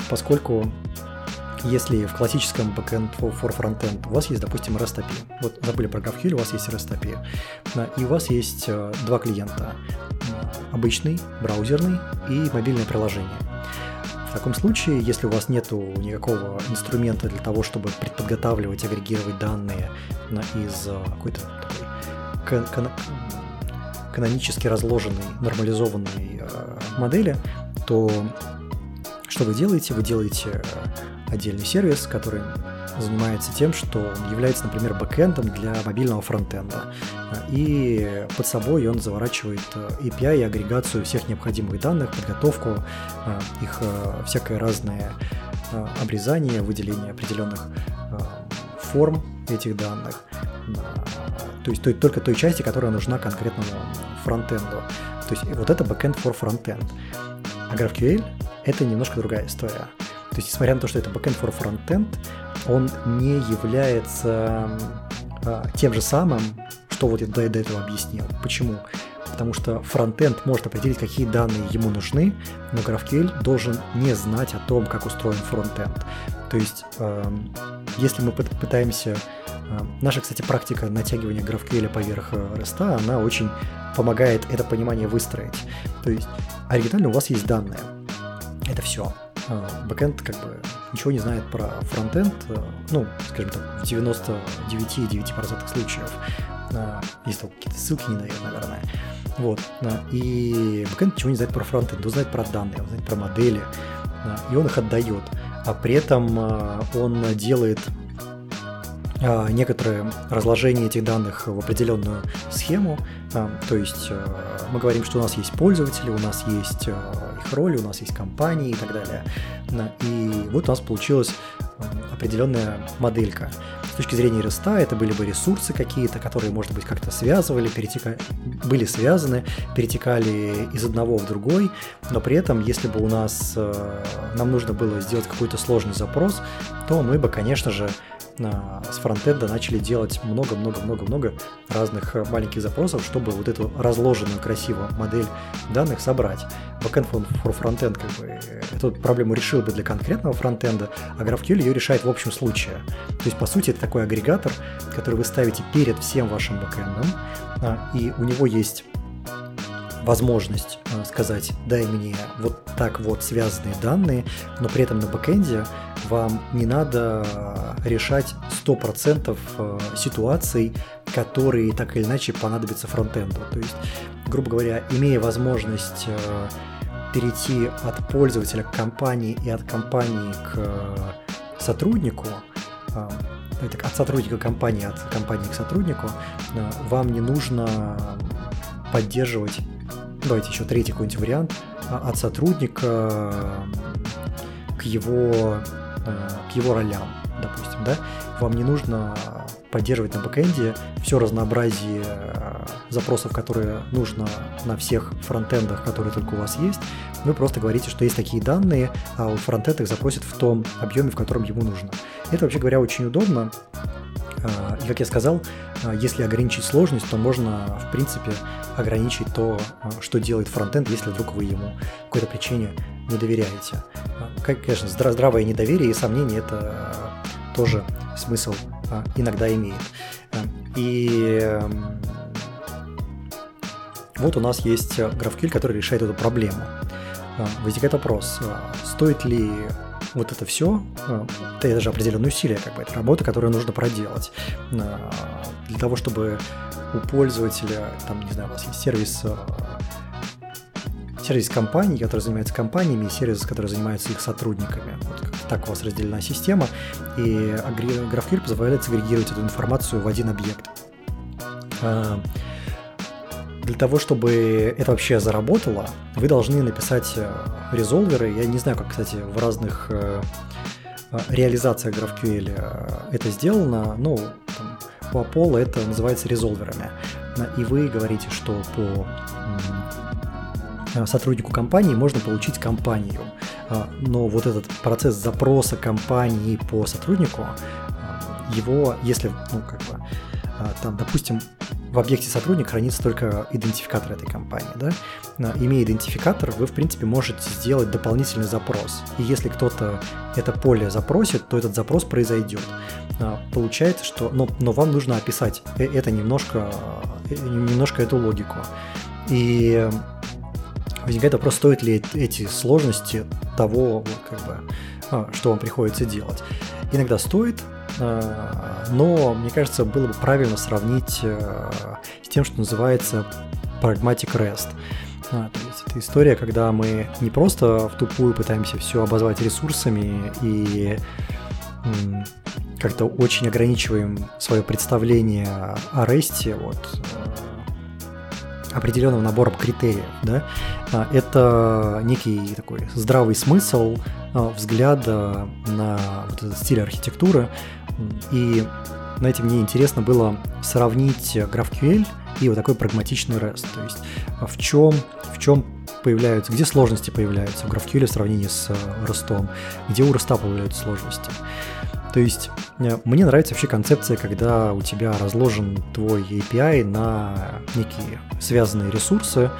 поскольку если в классическом backend for frontend у вас есть, допустим, REST API, вот забыли про GraphQL, у вас есть REST API, и у вас есть э, два клиента, э, обычный, браузерный и мобильное приложение. В таком случае, если у вас нет никакого инструмента для того, чтобы предподготавливать, агрегировать данные из э, какой-то такой канонически разложенной, нормализованной модели, то что вы делаете? Вы делаете отдельный сервис, который занимается тем, что он является, например, бэкэндом для мобильного фронтенда. И под собой он заворачивает API и агрегацию всех необходимых данных, подготовку, их всякое разное обрезание, выделение определенных форм этих данных. То есть только той части, которая нужна конкретному фронтенду. То есть вот это backend for frontend. А GraphQL — это немножко другая история. То есть, несмотря на то, что это backend for frontend, он не является а, тем же самым, что вот я до, до этого объяснил. Почему? Потому что фронтенд может определить, какие данные ему нужны, но GraphQL должен не знать о том, как устроен фронтенд. То есть, э, если мы пытаемся... Э, наша, кстати, практика натягивания GraphQL поверх REST, она очень помогает это понимание выстроить. То есть, оригинально у вас есть данные. Это все. Э, бэкэнд как бы ничего не знает про фронтенд, э, ну, скажем так, в 99,9% случаев. Э, если какие-то ссылки не дает, наверное. Вот. И бэкэнд ничего не знает про фронтенд, он знает про данные, он знает про модели, и он их отдает а при этом а, он делает а, некоторое разложение этих данных в определенную схему. А, то есть мы говорим, что у нас есть пользователи, у нас есть их роли, у нас есть компании и так далее. И вот у нас получилась определенная моделька. С точки зрения REST это были бы ресурсы какие-то, которые, может быть, как-то связывали, перетека... были связаны, перетекали из одного в другой, но при этом, если бы у нас э, нам нужно было сделать какой-то сложный запрос, то мы бы, конечно же, с фронтенда начали делать много-много-много-много разных э, маленьких запросов, чтобы вот эту разложенную красиво модель данных собрать. Backend for frontend как бы э, эту проблему решил бы для конкретного фронтенда, а GraphQL ее решает в общем случае. То есть, по сути, это такой агрегатор, который вы ставите перед всем вашим бэкэндом, а, и у него есть возможность э, сказать, дай мне вот так вот связанные данные, но при этом на бэкэнде вам не надо решать 100% э, ситуаций, которые так или иначе понадобятся фронтенду. То есть, грубо говоря, имея возможность э, перейти от пользователя к компании и от компании к сотруднику, от сотрудника компании, от компании к сотруднику, вам не нужно поддерживать давайте еще третий какой-нибудь вариант, от сотрудника к его, э, к его ролям, допустим, да, вам не нужно поддерживать на бэкэнде все разнообразие э, запросов, которые нужно на всех фронтендах, которые только у вас есть. Вы просто говорите, что есть такие данные, а у фронтенд их запросит в том объеме, в котором ему нужно. Это, вообще говоря, очень удобно. Э, и, как я сказал, если ограничить сложность, то можно, в принципе, ограничить то, что делает фронтенд, если вдруг вы ему по какой-то причине не доверяете. Конечно, здравое недоверие и сомнение – это тоже смысл иногда имеет. И эм, вот у нас есть GraphQL, который решает эту проблему. Возникает вопрос, стоит ли вот это все, это же определенное усилие, как бы, это работа, которую нужно проделать для того, чтобы у пользователя, там, не знаю, у вас есть сервис э, сервис компаний, который занимается компаниями, и сервис, который занимается их сотрудниками. Вот так у вас разделена система, и GraphQL позволяет агрегировать эту информацию в один объект. А, для того, чтобы это вообще заработало, вы должны написать э, резолверы. Я не знаю, как, кстати, в разных э, реализациях GraphQL это сделано, но там, у Apollo это называется резолверами. И вы говорите, что по сотруднику компании можно получить компанию. А, но вот этот процесс запроса компании по сотруднику, а, его, если, ну, как бы, а, там, допустим, в объекте сотрудник хранится только идентификатор этой компании, да? Имея идентификатор, вы, в принципе, можете сделать дополнительный запрос. И если кто-то это поле запросит, то этот запрос произойдет. Получается, что... Но, но вам нужно описать э, это немножко, э, немножко эту логику. И возникает вопрос, стоит ли эти сложности того, как бы, что вам приходится делать. Иногда стоит, но мне кажется, было бы правильно сравнить с тем, что называется Pragmatic REST. А, то есть это история, когда мы не просто в тупую пытаемся все обозвать ресурсами и как-то очень ограничиваем свое представление о REST вот, определенным набором критериев. Да? А, это некий такой здравый смысл а, взгляда на вот этот стиль архитектуры. И знаете, мне интересно было сравнить GraphQL и вот такой прагматичный REST. То есть а, в чем, в чем появляются, где сложности появляются в GraphQL в сравнении с REST, где у REST появляются сложности. То есть э, мне нравится вообще концепция, когда у тебя разложен твой API на некие связанные ресурсы,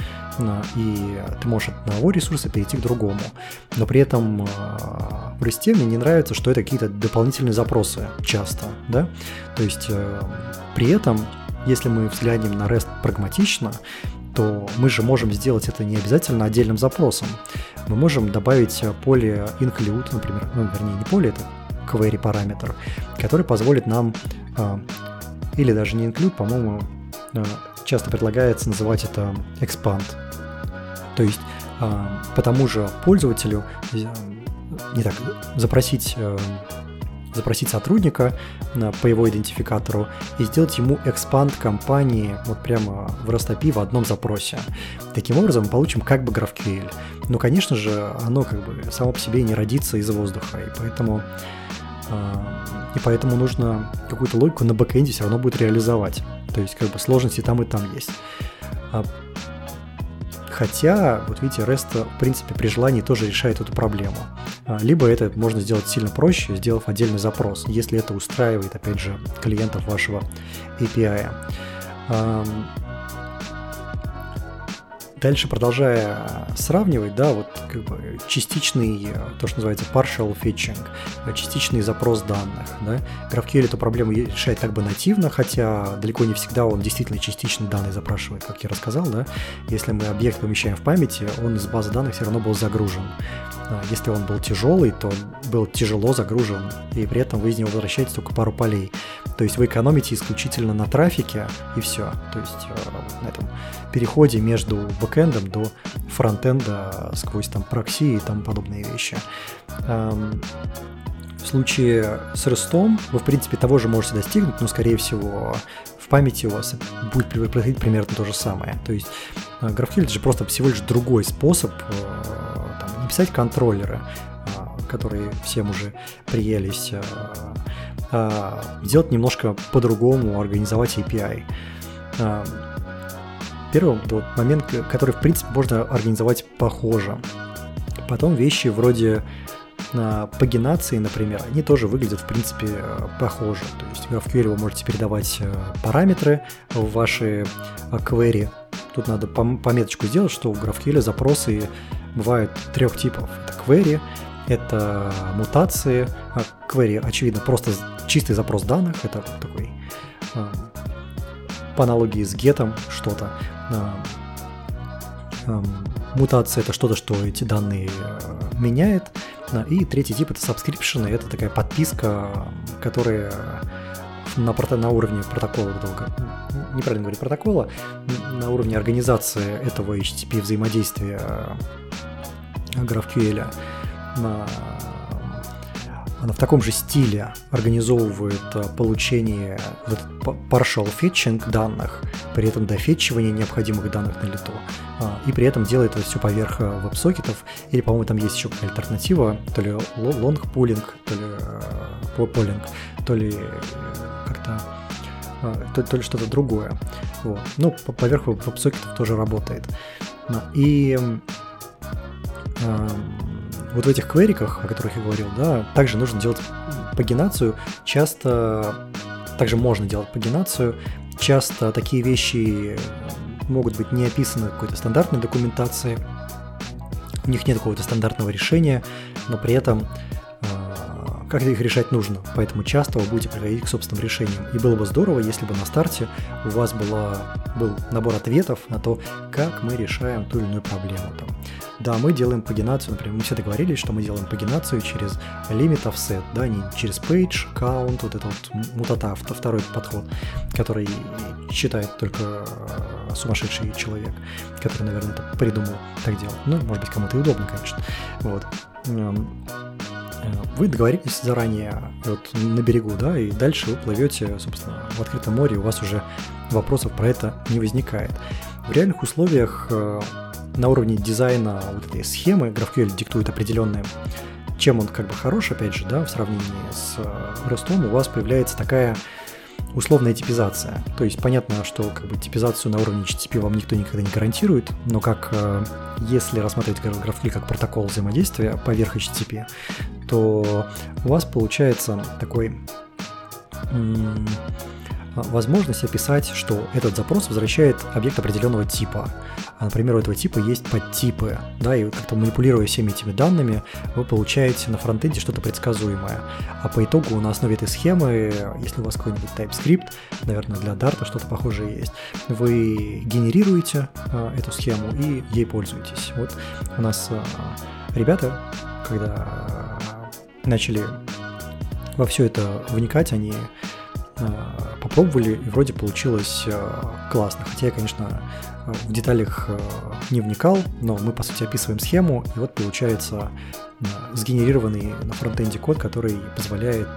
и ты можешь от одного ресурса перейти к другому. Но при этом э, в REST мне не нравится, что это какие-то дополнительные запросы часто, да? То есть э, при этом, если мы взглянем на REST прагматично, то мы же можем сделать это не обязательно отдельным запросом. Мы можем добавить поле include, например, ну, вернее, не поле, это query параметр, который позволит нам, а, или даже не include, по-моему, а, часто предлагается называть это expand. То есть а, по тому же пользователю не так, запросить запросить сотрудника по его идентификатору и сделать ему экспанд компании вот прямо в REST в одном запросе. Таким образом мы получим как бы GraphQL. Но, конечно же, оно как бы само по себе не родится из воздуха, и поэтому и поэтому нужно какую-то логику на бэкэнде все равно будет реализовать. То есть как бы сложности там и там есть. А, хотя, вот видите, REST, в принципе, при желании тоже решает эту проблему. А, либо это можно сделать сильно проще, сделав отдельный запрос, если это устраивает, опять же, клиентов вашего API. Дальше продолжая сравнивать, да, вот как бы частичный, то, что называется partial fetching, частичный запрос данных, да. GraphQL эту проблему решает как бы нативно, хотя далеко не всегда он действительно частично данные запрашивает, как я рассказал, да. Если мы объект помещаем в памяти, он из базы данных все равно был загружен. А если он был тяжелый, то был тяжело загружен, и при этом вы из него возвращаете только пару полей. То есть вы экономите исключительно на трафике, и все. То есть э, на этом переходе между бэкэндом до фронтенда сквозь там прокси и тому подобные вещи. В случае с REST вы, в принципе, того же можете достигнуть, но, скорее всего, в памяти у вас будет происходить примерно то же самое. То есть э, GraphQL это же просто всего лишь другой способ э, там, не писать контроллеры, э, которые всем уже приелись, а сделать немножко по-другому, организовать API. Первый вот, момент, который, в принципе, можно организовать похоже. Потом вещи вроде на пагинации, например, они тоже выглядят, в принципе, похоже. То есть в GraphQL вы можете передавать э, параметры в ваши э, query. Тут надо пометочку сделать, что в GraphQL запросы бывают трех типов. Это query, это мутации. А query, очевидно, просто чистый запрос данных. Это такой по аналогии с гетом что-то. Мутация это что-то, что эти данные э, меняет. И третий тип это subscription, это такая подписка, которая на, на уровне протокола, неправильно говорить протокола, на уровне организации этого HTTP взаимодействия э, GraphQL она в таком же стиле организовывает э, получение вот, partial fetching данных, при этом дофетчивание необходимых данных на лету, а, и при этом делает это все поверх э, веб-сокетов, или, по-моему, там есть еще какая альтернатива, то ли long pooling, то ли polling, э, то ли как-то то, то ли что-то другое. Вот. Ну, поверх веб-сокетов тоже работает. И вот в этих квериках, о которых я говорил, да, также нужно делать пагинацию. Часто также можно делать пагинацию. Часто такие вещи могут быть не описаны в какой-то стандартной документации. У них нет какого-то стандартного решения, но при этом как их решать нужно, поэтому часто вы будете приходить к собственным решениям. И было бы здорово, если бы на старте у вас была, был набор ответов на то, как мы решаем ту или иную проблему. Там. Да, мы делаем пагинацию, например, мы все договорились, что мы делаем пагинацию через limit offset, да, не через page, count, вот это вот мутата, второй подход, который считает только э, сумасшедший человек, который, наверное, это придумал так делать. Ну, может быть, кому-то и удобно, конечно. Вот. Э, вы договорились заранее вот на берегу, да, и дальше вы плывете, собственно, в открытом море, у вас уже вопросов про это не возникает. В реальных условиях э, на уровне дизайна вот этой схемы GraphQL диктует определенные чем он как бы хорош, опять же, да, в сравнении с Ростом, у вас появляется такая условная типизация. То есть понятно, что как бы типизацию на уровне HTTP вам никто никогда не гарантирует, но как э, если рассматривать GraphQL как протокол взаимодействия поверх HTTP, то у вас получается такой возможность описать, что этот запрос возвращает объект определенного типа. А, например, у этого типа есть подтипы, да, и как-то манипулируя всеми этими данными, вы получаете на фронтенде что-то предсказуемое. А по итогу на основе этой схемы, если у вас какой-нибудь TypeScript, наверное, для Dart что-то похожее есть, вы генерируете э, эту схему и ей пользуетесь. Вот у нас э, ребята, когда начали во все это вникать, они попробовали, и вроде получилось э, классно. Хотя я, конечно, в деталях э, не вникал, но мы, по сути, описываем схему, и вот получается сгенерированный на фронтенде код, который позволяет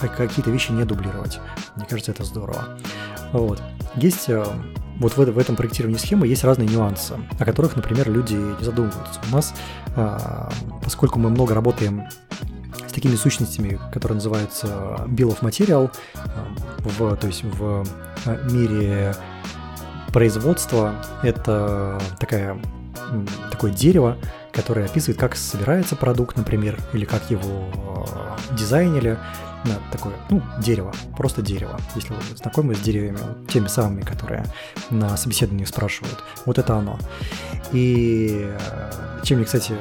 какие-то вещи не дублировать. Мне кажется, это здорово. Вот. Есть вот в, в этом проектировании схемы есть разные нюансы, о которых, например, люди не задумываются. У нас, поскольку мы много работаем такими сущностями, которые называются Bill of Material, э, в, то есть в э, мире производства это такая, такое дерево, которое описывает, как собирается продукт, например, или как его э, дизайнили. Да, такое, ну, дерево, просто дерево. Если вы знакомы с деревьями, теми самыми, которые на собеседовании спрашивают, вот это оно. И чем мне, кстати,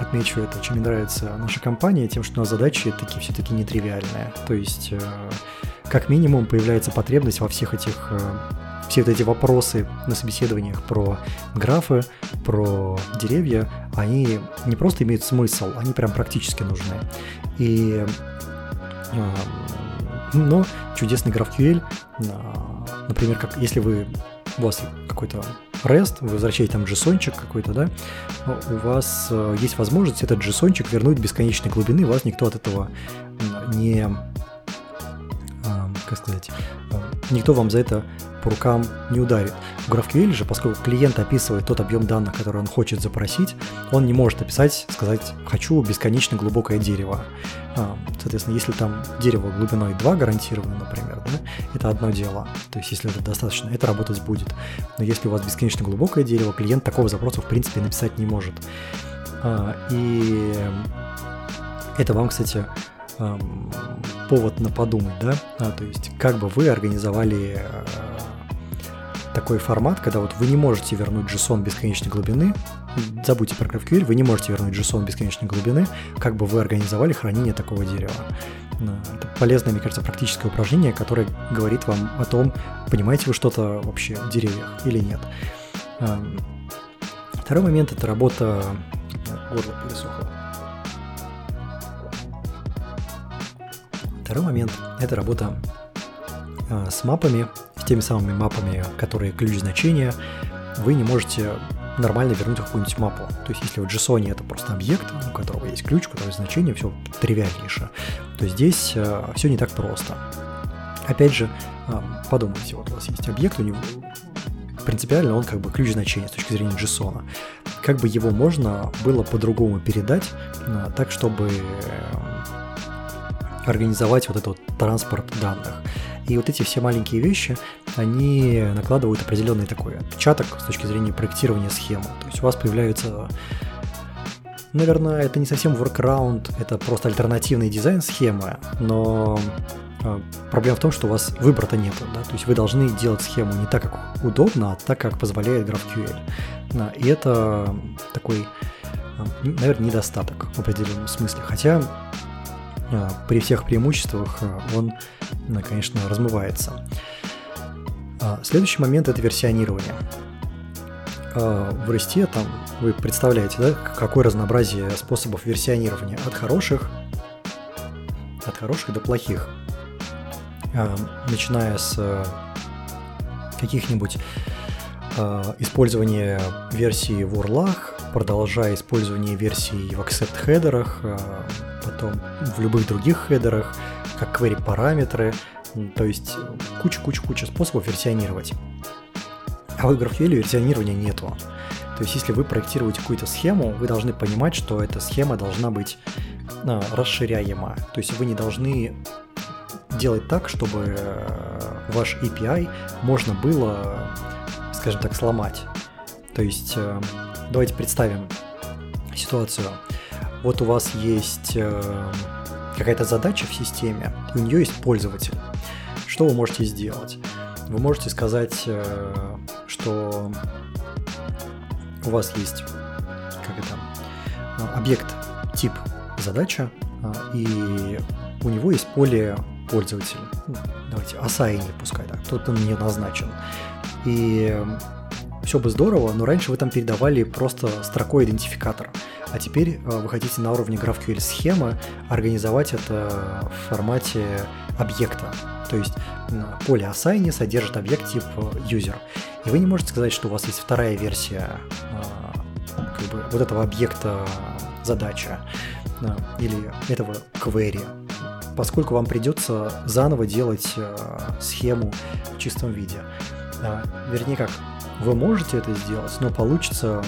отмечу это, чем мне нравится наша компания, тем, что у нас задачи такие все-таки нетривиальные. То есть, э, как минимум, появляется потребность во всех этих э, все вот эти вопросы на собеседованиях про графы, про деревья, они не просто имеют смысл, они прям практически нужны. И э, но чудесный GraphQL, например, как если вы у вас какой-то REST, вы возвращаете там json какой-то, да, у вас э, есть возможность этот json вернуть бесконечной глубины, вас никто от этого не, а, как сказать, э, никто вам за это по рукам не ударит. В GraphQL же, поскольку клиент описывает тот объем данных, который он хочет запросить, он не может описать, сказать «хочу бесконечно глубокое дерево». А, соответственно, если там дерево глубиной 2 гарантировано, например, да, это одно дело. То есть, если это достаточно, это работать будет. Но если у вас бесконечно глубокое дерево, клиент такого запроса, в принципе, написать не может. А, и это вам, кстати, повод на подумать, да, а, то есть как бы вы организовали э, такой формат, когда вот вы не можете вернуть JSON бесконечной глубины, забудьте про GraphQL, вы не можете вернуть JSON бесконечной глубины, как бы вы организовали хранение такого дерева. Это полезное, мне кажется, практическое упражнение, которое говорит вам о том, понимаете вы что-то вообще в деревьях или нет. Второй момент – это работа... Горло пересохло. Второй момент – это работа а, с мапами, с теми самыми мапами, которые ключ значения. Вы не можете нормально вернуть какую-нибудь мапу. То есть, если в JSON это просто объект, у которого есть ключ, у которого есть значение, все тривиальнейше, то здесь э, все не так просто. Опять же, э, подумайте, вот у вас есть объект, у него принципиально он как бы ключ значения с точки зрения JSON. Как бы его можно было по-другому передать, так чтобы организовать вот этот транспорт данных. И вот эти все маленькие вещи, они накладывают определенный такой отпечаток с точки зрения проектирования схемы. То есть у вас появляются Наверное, это не совсем workaround, это просто альтернативный дизайн схемы, но а, проблема в том, что у вас выбора-то нет, да, то есть вы должны делать схему не так, как удобно, а так, как позволяет GraphQL. И это такой наверное, недостаток в определенном смысле. Хотя при всех преимуществах он, конечно, размывается. Следующий момент – это версионирование. В REST там вы представляете, да, какое разнообразие способов версионирования от хороших, от хороших до плохих. Начиная с каких-нибудь использования версии в URL, продолжая использование версий в accept хедерах, потом в любых других хедерах, как query параметры, то есть куча-куча-куча способов версионировать. А в GraphQL версионирования нету. То есть если вы проектируете какую-то схему, вы должны понимать, что эта схема должна быть а, расширяема. То есть вы не должны делать так, чтобы э, ваш API можно было, скажем так, сломать. То есть э, давайте представим ситуацию. Вот у вас есть э, какая-то задача в системе, и у нее есть пользователь. Что вы можете сделать? Вы можете сказать, что у вас есть как это, объект тип задача, и у него есть поле пользователь. Ну, давайте, assign пускай так, тут он не назначен. И все бы здорово, но раньше вы там передавали просто строкой идентификатора. А теперь вы хотите на уровне GraphQL схемы организовать это в формате объекта. То есть поле assign содержит объект тип user. И вы не можете сказать, что у вас есть вторая версия как бы, вот этого объекта задача или этого query поскольку вам придется заново делать э, схему в чистом виде. Э, вернее как, вы можете это сделать, но получится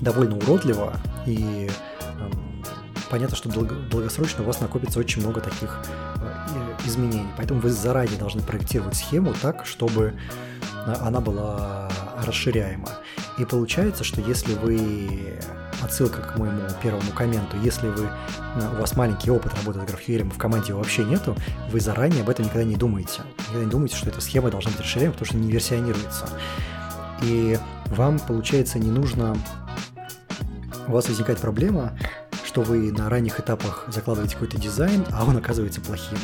довольно уродливо и э, понятно, что долго, долгосрочно у вас накопится очень много таких э, изменений. Поэтому вы заранее должны проектировать схему так, чтобы она была расширяема. И получается, что если вы отсылка к моему первому комменту, если вы, у вас маленький опыт работы с GraphQL, в команде его вообще нету, вы заранее об этом никогда не думаете. Никогда не думаете, что эта схема должна быть расширяема, потому что не версионируется. И вам, получается, не нужно... У вас возникает проблема, что вы на ранних этапах закладываете какой-то дизайн, а он оказывается плохим.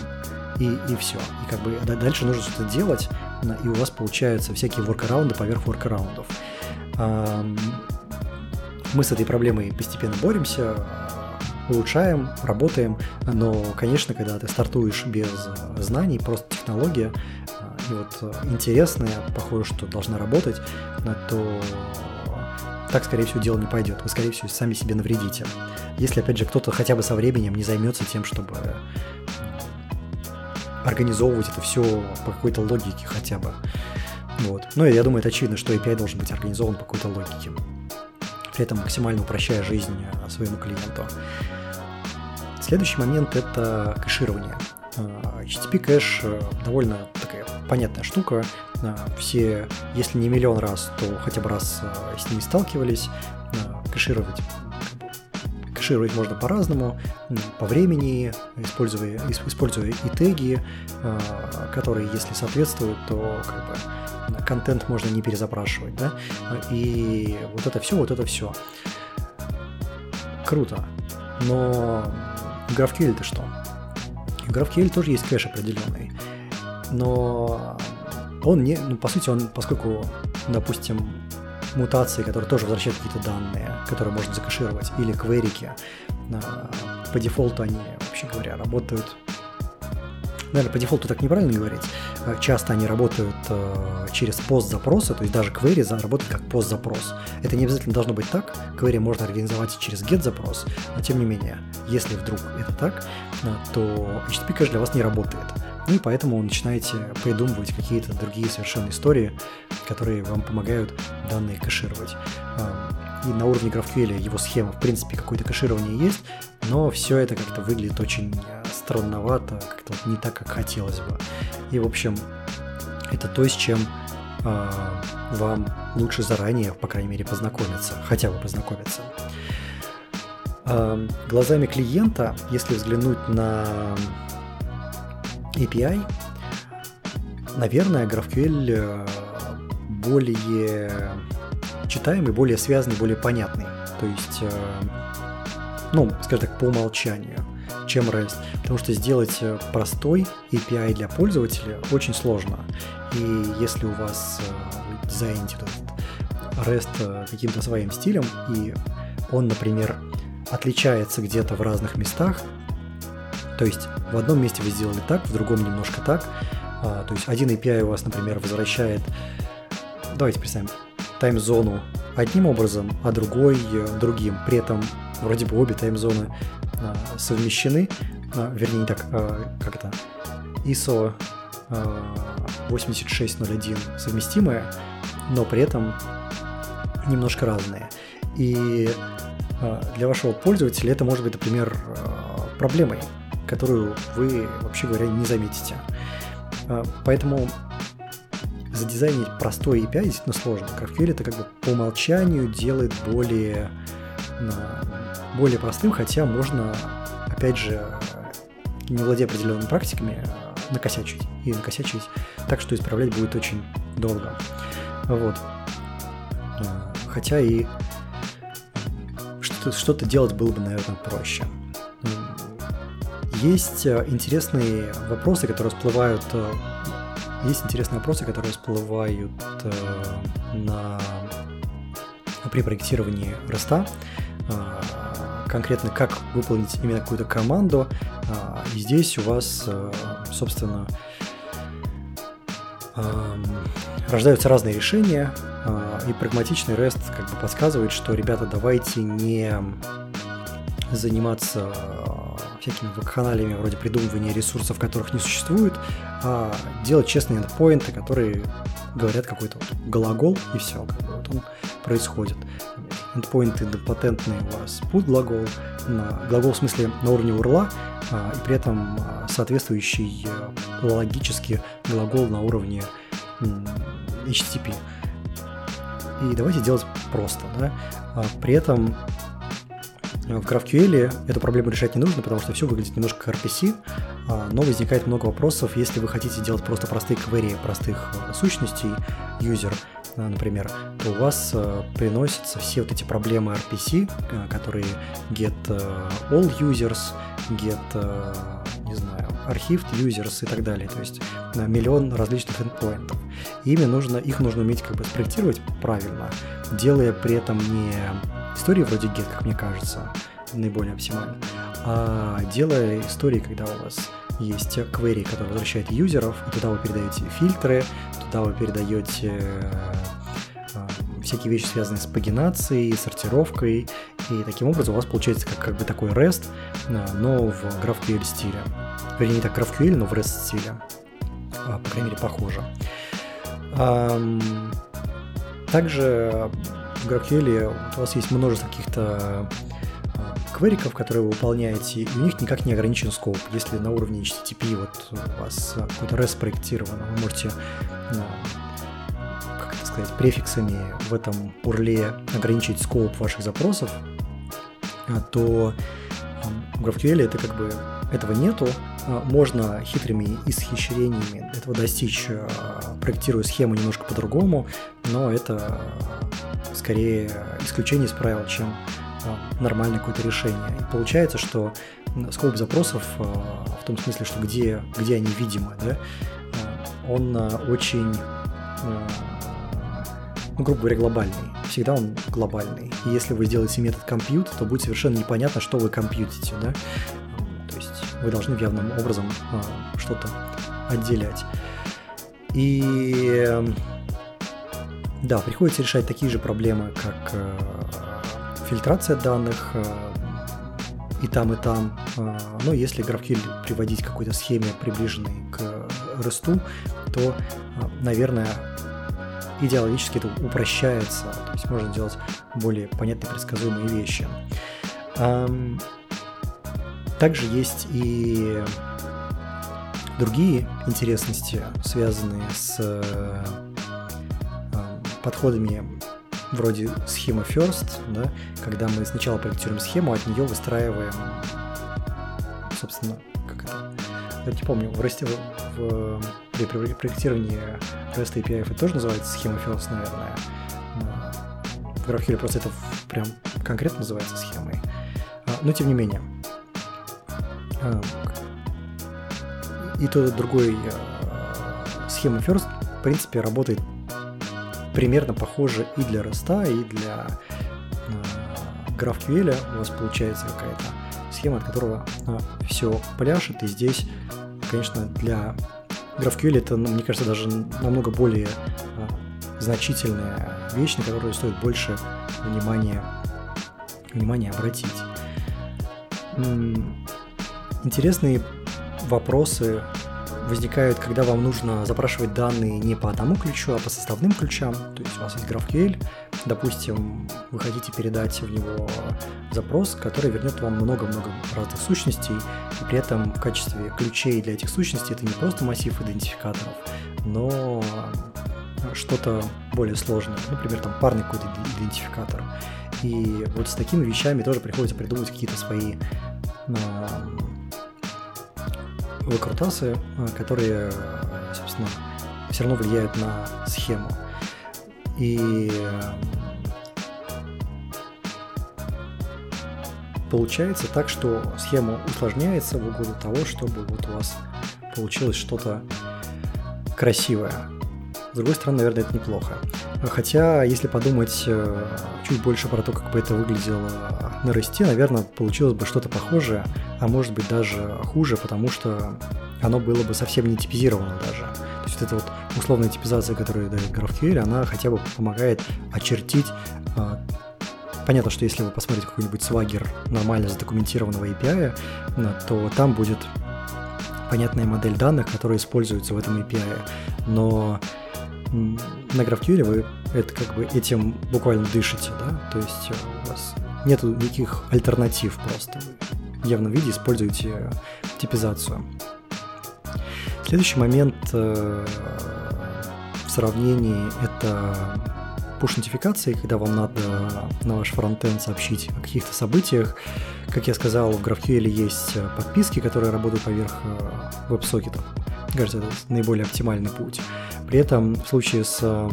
И, и все. И как бы дальше нужно что-то делать, и у вас получаются всякие воркараунды поверх воркараундов. Мы с этой проблемой постепенно боремся, улучшаем, работаем, но, конечно, когда ты стартуешь без знаний, просто технология, и вот интересная, похоже, что должна работать, то так, скорее всего, дело не пойдет. Вы, скорее всего, сами себе навредите. Если, опять же, кто-то хотя бы со временем не займется тем, чтобы организовывать это все по какой-то логике хотя бы. Вот. Ну, я думаю, это очевидно, что API должен быть организован по какой-то логике при этом максимально упрощая жизнь э, своему клиенту. Следующий момент – это кэширование. Э, HTTP кэш э, довольно такая понятная штука. Все, если не миллион раз, то хотя бы раз с ними сталкивались. Кэшировать кэшировать можно по-разному, по времени, используя, используя и теги, которые, если соответствуют, то как бы контент можно не перезапрашивать, да, и вот это все, вот это все. Круто. Но GraphQL это что? GraphQL тоже есть кэш определенный, но он не, ну, по сути, он, поскольку, допустим, мутации, которые тоже возвращают какие-то данные, которые можно закэшировать, или кверики, по дефолту они, вообще говоря, работают наверное, по дефолту так неправильно говорить. Э, часто они работают э, через пост-запросы, то есть даже query работает как пост-запрос. Это не обязательно должно быть так. Query можно организовать через get-запрос, но тем не менее, если вдруг это так, э, то HTTP кэш для вас не работает. Ну и поэтому начинаете придумывать какие-то другие совершенно истории, которые вам помогают данные кэшировать. И на уровне GraphQL его схема, в принципе, какое-то кэширование есть, но все это как-то выглядит очень странновато, как-то вот не так, как хотелось бы. И, в общем, это то, с чем э, вам лучше заранее, по крайней мере, познакомиться, хотя бы познакомиться. Э, глазами клиента, если взглянуть на API, наверное, GraphQL э, более читаемый, более связанный, более понятный. то есть, ну, скажем так, по умолчанию чем REST. Потому что сделать простой API для пользователя очень сложно. И если у вас дизайните этот REST каким-то своим стилем, и он, например, отличается где-то в разных местах, то есть в одном месте вы сделали так, в другом немножко так. А, то есть один API у вас, например, возвращает, давайте представим, тайм-зону одним образом, а другой э, другим. При этом вроде бы обе тайм-зоны совмещены, а, вернее, не так, а, как это, ISO а, 8601 совместимые, но при этом немножко разные. И а, для вашего пользователя это может быть, например, а, проблемой, которую вы, вообще говоря, не заметите. А, поэтому задизайнить простой API действительно сложно. GraphQL это как бы по умолчанию делает более, более простым, хотя можно, опять же, не владея определенными практиками, накосячить. И накосячить так, что исправлять будет очень долго. Вот. Хотя и что-то, что-то делать было бы, наверное, проще. Есть э, интересные вопросы, которые всплывают э, есть интересные вопросы, которые всплывают э, на, при проектировании роста. Конкретно, как выполнить именно какую-то команду. И здесь у вас, собственно, рождаются разные решения, и прагматичный REST как бы подсказывает, что, ребята, давайте не заниматься всякими вакханалиями вроде придумывания ресурсов, которых не существует, а делать честные эндпоинты, которые говорят какой-то вот глагол, и все, как бы вот он происходит. Эндпоинты идемпотентные у вас put глагол, глагол в смысле на уровне урла, а, и при этом а, соответствующий а, логически глагол на уровне HTTP. И давайте делать просто, да. А, при этом в GraphQL эту проблему решать не нужно, потому что все выглядит немножко как RPC, но возникает много вопросов, если вы хотите делать просто простые query простых э, сущностей, э, например, у вас э, приносятся все вот эти проблемы RPC, которые get all users, get, не знаю, archived users и так далее, то есть миллион различных endpointов. ими нужно, их нужно уметь как бы спроектировать правильно, делая при этом не истории вроде get, как мне кажется, наиболее оптимально, а делая истории, когда у вас есть query, который возвращает юзеров, и туда вы передаете фильтры, туда вы передаете э, всякие вещи, связанные с пагинацией, сортировкой, и таким образом у вас получается как, как бы такой REST, э, но в GraphQL стиле. Вернее, не так GraphQL, но в REST стиле. А, по крайней мере, похоже. Также в GraphQL у вас есть множество каких-то квериков, которые вы выполняете, и у них никак не ограничен скоп. Если на уровне HTTP вот у вас какой-то REST спроектирован, вы можете как это сказать, префиксами в этом урле ограничить скоп ваших запросов, а, то в GraphQL это как бы этого нету. А, можно хитрыми исхищрениями этого достичь, проектируя схему немножко по-другому, но это скорее исключение из правил, чем а, нормальное какое-то решение. И получается, что скоп запросов а, в том смысле, что где, где они видимы, да, а, он очень, ну, грубо говоря, глобальный. Всегда он глобальный. И если вы сделаете метод compute, то будет совершенно непонятно, что вы компьютите, да. То есть вы должны явным образом что-то отделять. И да, приходится решать такие же проблемы, как э, фильтрация данных э, и там, и там. Э, но если GraphQL приводить к какой-то схеме, приближенной к REST, то, э, наверное, идеологически это упрощается, то есть можно делать более понятные, предсказуемые вещи. Также есть и другие интересности, связанные с подходами вроде схемы First, да, когда мы сначала проектируем схему, от нее выстраиваем, собственно, как это, я не помню, в, расте, в, при проектировании REST API это тоже называется схема First, наверное. в GraphQL просто это прям конкретно называется схемой. Но тем не менее. И то, и другой схема First, в принципе, работает примерно похоже и для Rust, и для GraphQL. У вас получается какая-то схема, от которого все пляшет. И здесь, конечно, для GraphQL это, ну, мне кажется, даже намного более значительная вещь, на которую стоит больше внимания, внимания обратить. Интересные вопросы возникают, когда вам нужно запрашивать данные не по одному ключу, а по составным ключам. То есть у вас есть GraphQL, допустим, вы хотите передать в него запрос, который вернет вам много-много разных сущностей, и при этом в качестве ключей для этих сущностей это не просто массив идентификаторов, но что-то более сложное, например, там парный какой-то идентификатор. И вот с такими вещами тоже приходится придумать какие-то свои э, выкрутасы, а, которые, собственно, все равно влияют на схему. И получается так, что схема усложняется в угоду того, чтобы вот у вас получилось что-то красивое. С другой стороны, наверное, это неплохо. Хотя, если подумать э, чуть больше про то, как бы это выглядело на расте, наверное, получилось бы что-то похожее, а может быть даже хуже, потому что оно было бы совсем не типизировано даже. То есть эта вот условная типизация, которую дает GraphQL, она хотя бы помогает очертить э, Понятно, что если вы посмотрите какой-нибудь свагер нормально задокументированного API, то там будет понятная модель данных, которая используется в этом API. Но на GraphQL вы это как бы этим буквально дышите, да, то есть у вас нет никаких альтернатив просто. Вы в виде используете типизацию. Следующий момент э, в сравнении это push-нотификации, когда вам надо на ваш фронтенд сообщить о каких-то событиях. Как я сказал, в GraphQL есть подписки, которые работают поверх э, Кажется, это наиболее оптимальный путь. При этом в случае с э,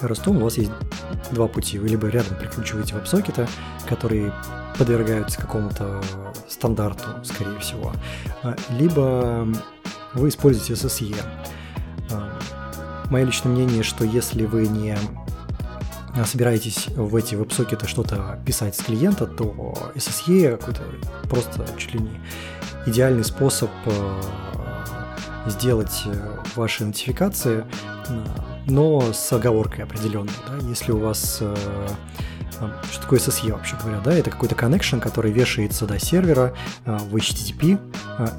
Ростом у вас есть два пути. Вы либо рядом прикручиваете веб-сокеты, которые подвергаются какому-то стандарту, скорее всего, а, либо вы используете SSE. А, мое личное мнение, что если вы не собираетесь в эти веб-сокеты что-то писать с клиента, то SSE какой-то просто чуть ли не идеальный способ э, сделать э, ваши нотификации, э, но с оговоркой определенной. Да? Если у вас э, что такое SSE вообще говоря, да, это какой-то connection, который вешается до сервера в HTTP,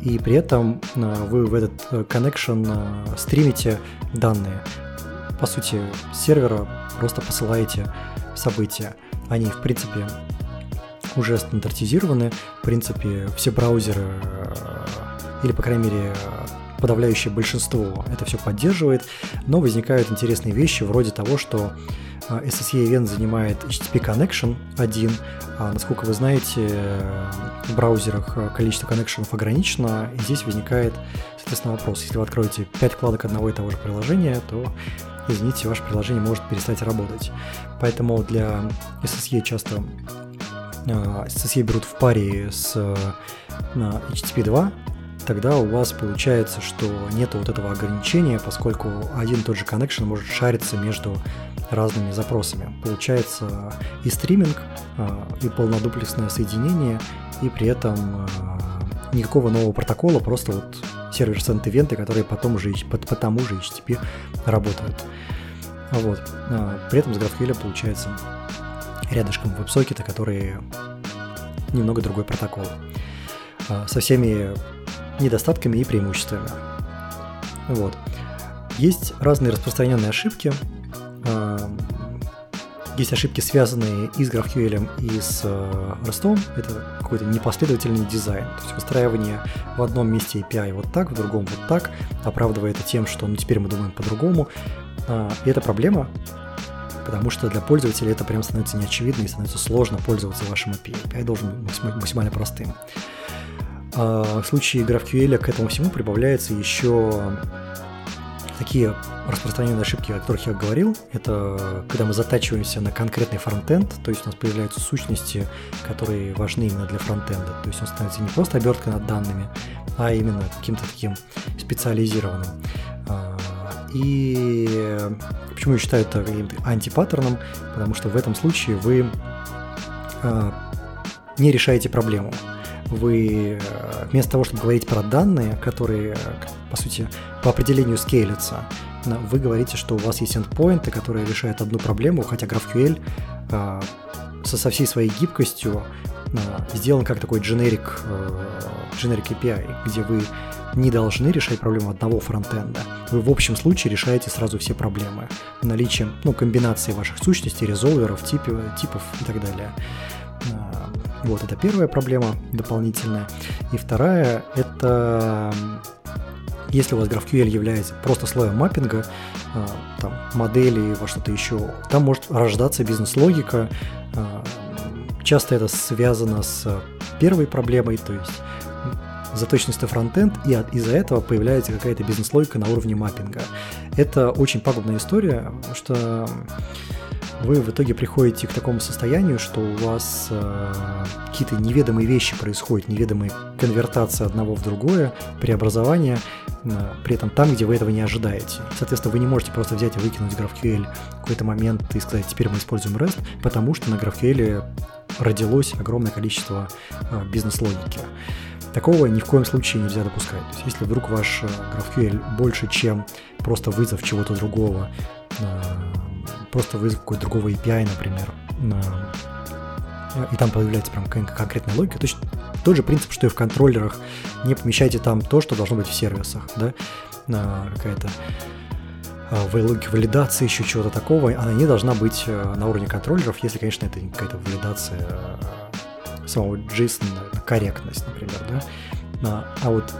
и при этом вы в этот connection стримите данные. По сути, с сервера просто посылаете события. Они, в принципе, уже стандартизированы. В принципе, все браузеры, или, по крайней мере, подавляющее большинство это все поддерживает, но возникают интересные вещи вроде того, что а, SSE Event занимает HTTP Connection один, а насколько вы знаете, в браузерах а, количество коннекшенов ограничено, и здесь возникает, соответственно, вопрос. Если вы откроете 5 вкладок одного и того же приложения, то, извините, ваше приложение может перестать работать. Поэтому для SSE часто SSE берут в паре с HTTP 2, тогда у вас получается, что нет вот этого ограничения, поскольку один и тот же connection может шариться между разными запросами. Получается и стриминг, а, и полнодуплексное соединение, и при этом а, никакого нового протокола, просто вот сервер сент ивенты, которые потом уже по, по тому же HTTP работают. Вот. А, при этом с GraphQL получается рядышком веб-сокеты, которые немного другой протокол. Со всеми недостатками и преимуществами. Вот. Есть разные распространенные ошибки. Есть ошибки, связанные и с GraphQL, и с Rust. Это какой-то непоследовательный дизайн. То есть выстраивание в одном месте API вот так, в другом вот так, оправдывая это тем, что ну, теперь мы думаем по-другому. А, и это проблема, потому что для пользователя это прям становится неочевидно и становится сложно пользоваться вашим API. API должен быть максимально простым. А, в случае GraphQL к этому всему прибавляется еще такие распространенные ошибки, о которых я говорил, это когда мы затачиваемся на конкретный фронтенд, то есть у нас появляются сущности, которые важны именно для фронтенда. То есть он становится не просто оберткой над данными, а именно каким-то таким специализированным. А, и почему я считаю это каким-то антипаттерном? Потому что в этом случае вы а, не решаете проблему вы э, вместо того, чтобы говорить про данные, которые, э, по сути, по определению скейлятся, вы говорите, что у вас есть endpoinты, которые решают одну проблему, хотя GraphQL э, со всей своей гибкостью сделан как такой generic, generic API, где вы не должны решать проблему одного фронтенда. Вы в общем случае решаете сразу все проблемы наличием ну, комбинации ваших сущностей, резолверов, типов, типов и так далее. Вот, это первая проблема дополнительная. И вторая – это если у вас GraphQL является просто слоем маппинга, а, там, модели во что-то еще, там может рождаться бизнес-логика. А, часто это связано с первой проблемой, то есть заточенность на фронтенд, и из-за этого появляется какая-то бизнес-логика на уровне маппинга. Это очень пагубная история, потому что вы в итоге приходите к такому состоянию, что у вас э, какие-то неведомые вещи происходят, неведомые конвертация одного в другое, преобразование, э, при этом там, где вы этого не ожидаете. Соответственно, вы не можете просто взять и выкинуть GraphQL в какой-то момент и сказать, теперь мы используем REST, потому что на GraphQL родилось огромное количество э, бизнес-логики. Такого ни в коем случае нельзя допускать. То есть, если вдруг ваш э, GraphQL больше, чем просто вызов чего-то другого, э, просто вызов какой-то другого API, например, и там появляется прям конкретная логика. Точно тот же принцип, что и в контроллерах. Не помещайте там то, что должно быть в сервисах, да, какая-то а, логика валидации, еще чего-то такого, она не должна быть э, на уровне контроллеров, если, конечно, это какая-то валидация э, самого JSON, корректность, например, да. А, а вот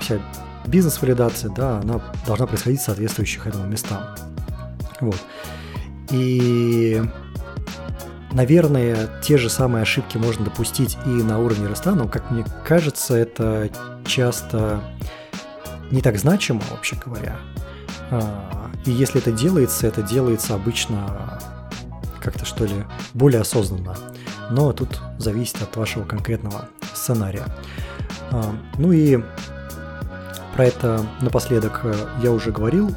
вся бизнес-валидация, да, она должна происходить в соответствующих этому местам. Вот. И, наверное, те же самые ошибки можно допустить и на уровне роста, но, как мне кажется, это часто не так значимо, вообще говоря. А, и если это делается, это делается обычно как-то, что ли, более осознанно. Но тут зависит от вашего конкретного сценария. А, ну и про это напоследок э, я уже говорил.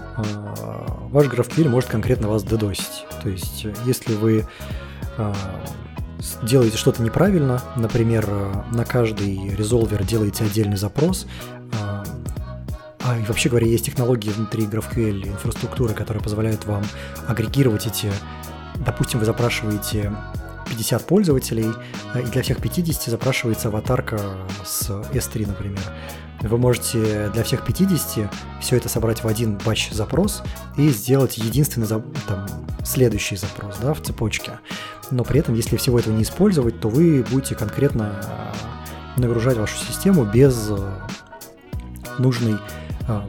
А, ваш GraphQL может конкретно вас дедосить. То есть, э, если вы а, делаете что-то неправильно, например, э, на каждый резолвер делаете отдельный запрос, а и вообще говоря, есть технологии внутри GraphQL инфраструктуры, которые позволяют вам агрегировать эти, допустим, вы запрашиваете 50 пользователей, и для всех 50 запрашивается аватарка с S3, например. Вы можете для всех 50 все это собрать в один батч запрос и сделать единственный там, следующий запрос да, в цепочке. Но при этом, если всего этого не использовать, то вы будете конкретно э, нагружать вашу систему без э, нужной, э,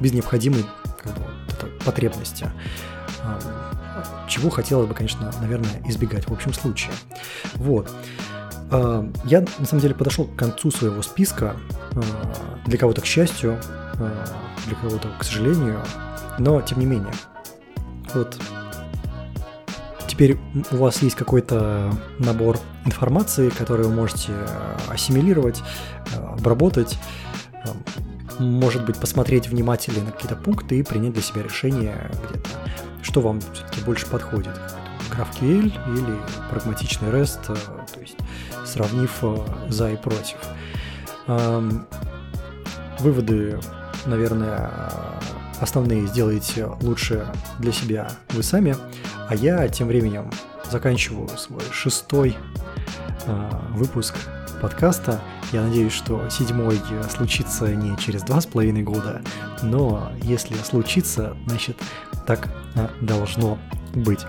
без необходимой как бы, потребности чего хотелось бы, конечно, наверное, избегать в общем случае. Вот. А, я, на самом деле, подошел к концу своего списка. А, для кого-то к счастью, а, для кого-то к сожалению. Но, тем не менее, вот теперь у вас есть какой-то набор информации, который вы можете ассимилировать, обработать, может быть, посмотреть внимательнее на какие-то пункты и принять для себя решение где-то, что вам все-таки больше подходит. GraphQL или прагматичный REST, сравнив э, за и против. Выводы, наверное, основные сделаете лучше для себя вы сами, а я тем временем заканчиваю свой шестой э, выпуск подкаста. Я надеюсь, что седьмой случится не через два с половиной года, но если случится, значит так э, должно быть.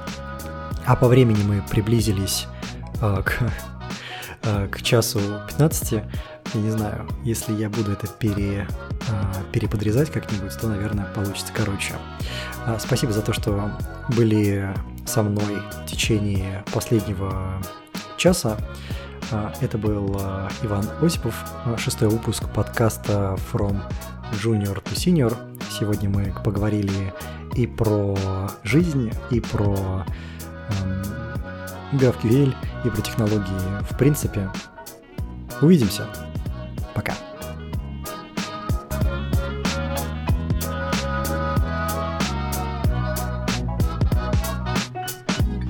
А по времени мы приблизились к Э, к часу 15, я не знаю, если я буду это пере, э, переподрезать как-нибудь, то, наверное, получится короче. Э, спасибо за то, что были со мной в течение последнего часа. Это был Иван Осипов, шестой выпуск подкаста From Junior to Senior. Сегодня мы поговорили и про жизнь, и про эм, GraphQL, и про технологии в принципе. Увидимся. Пока.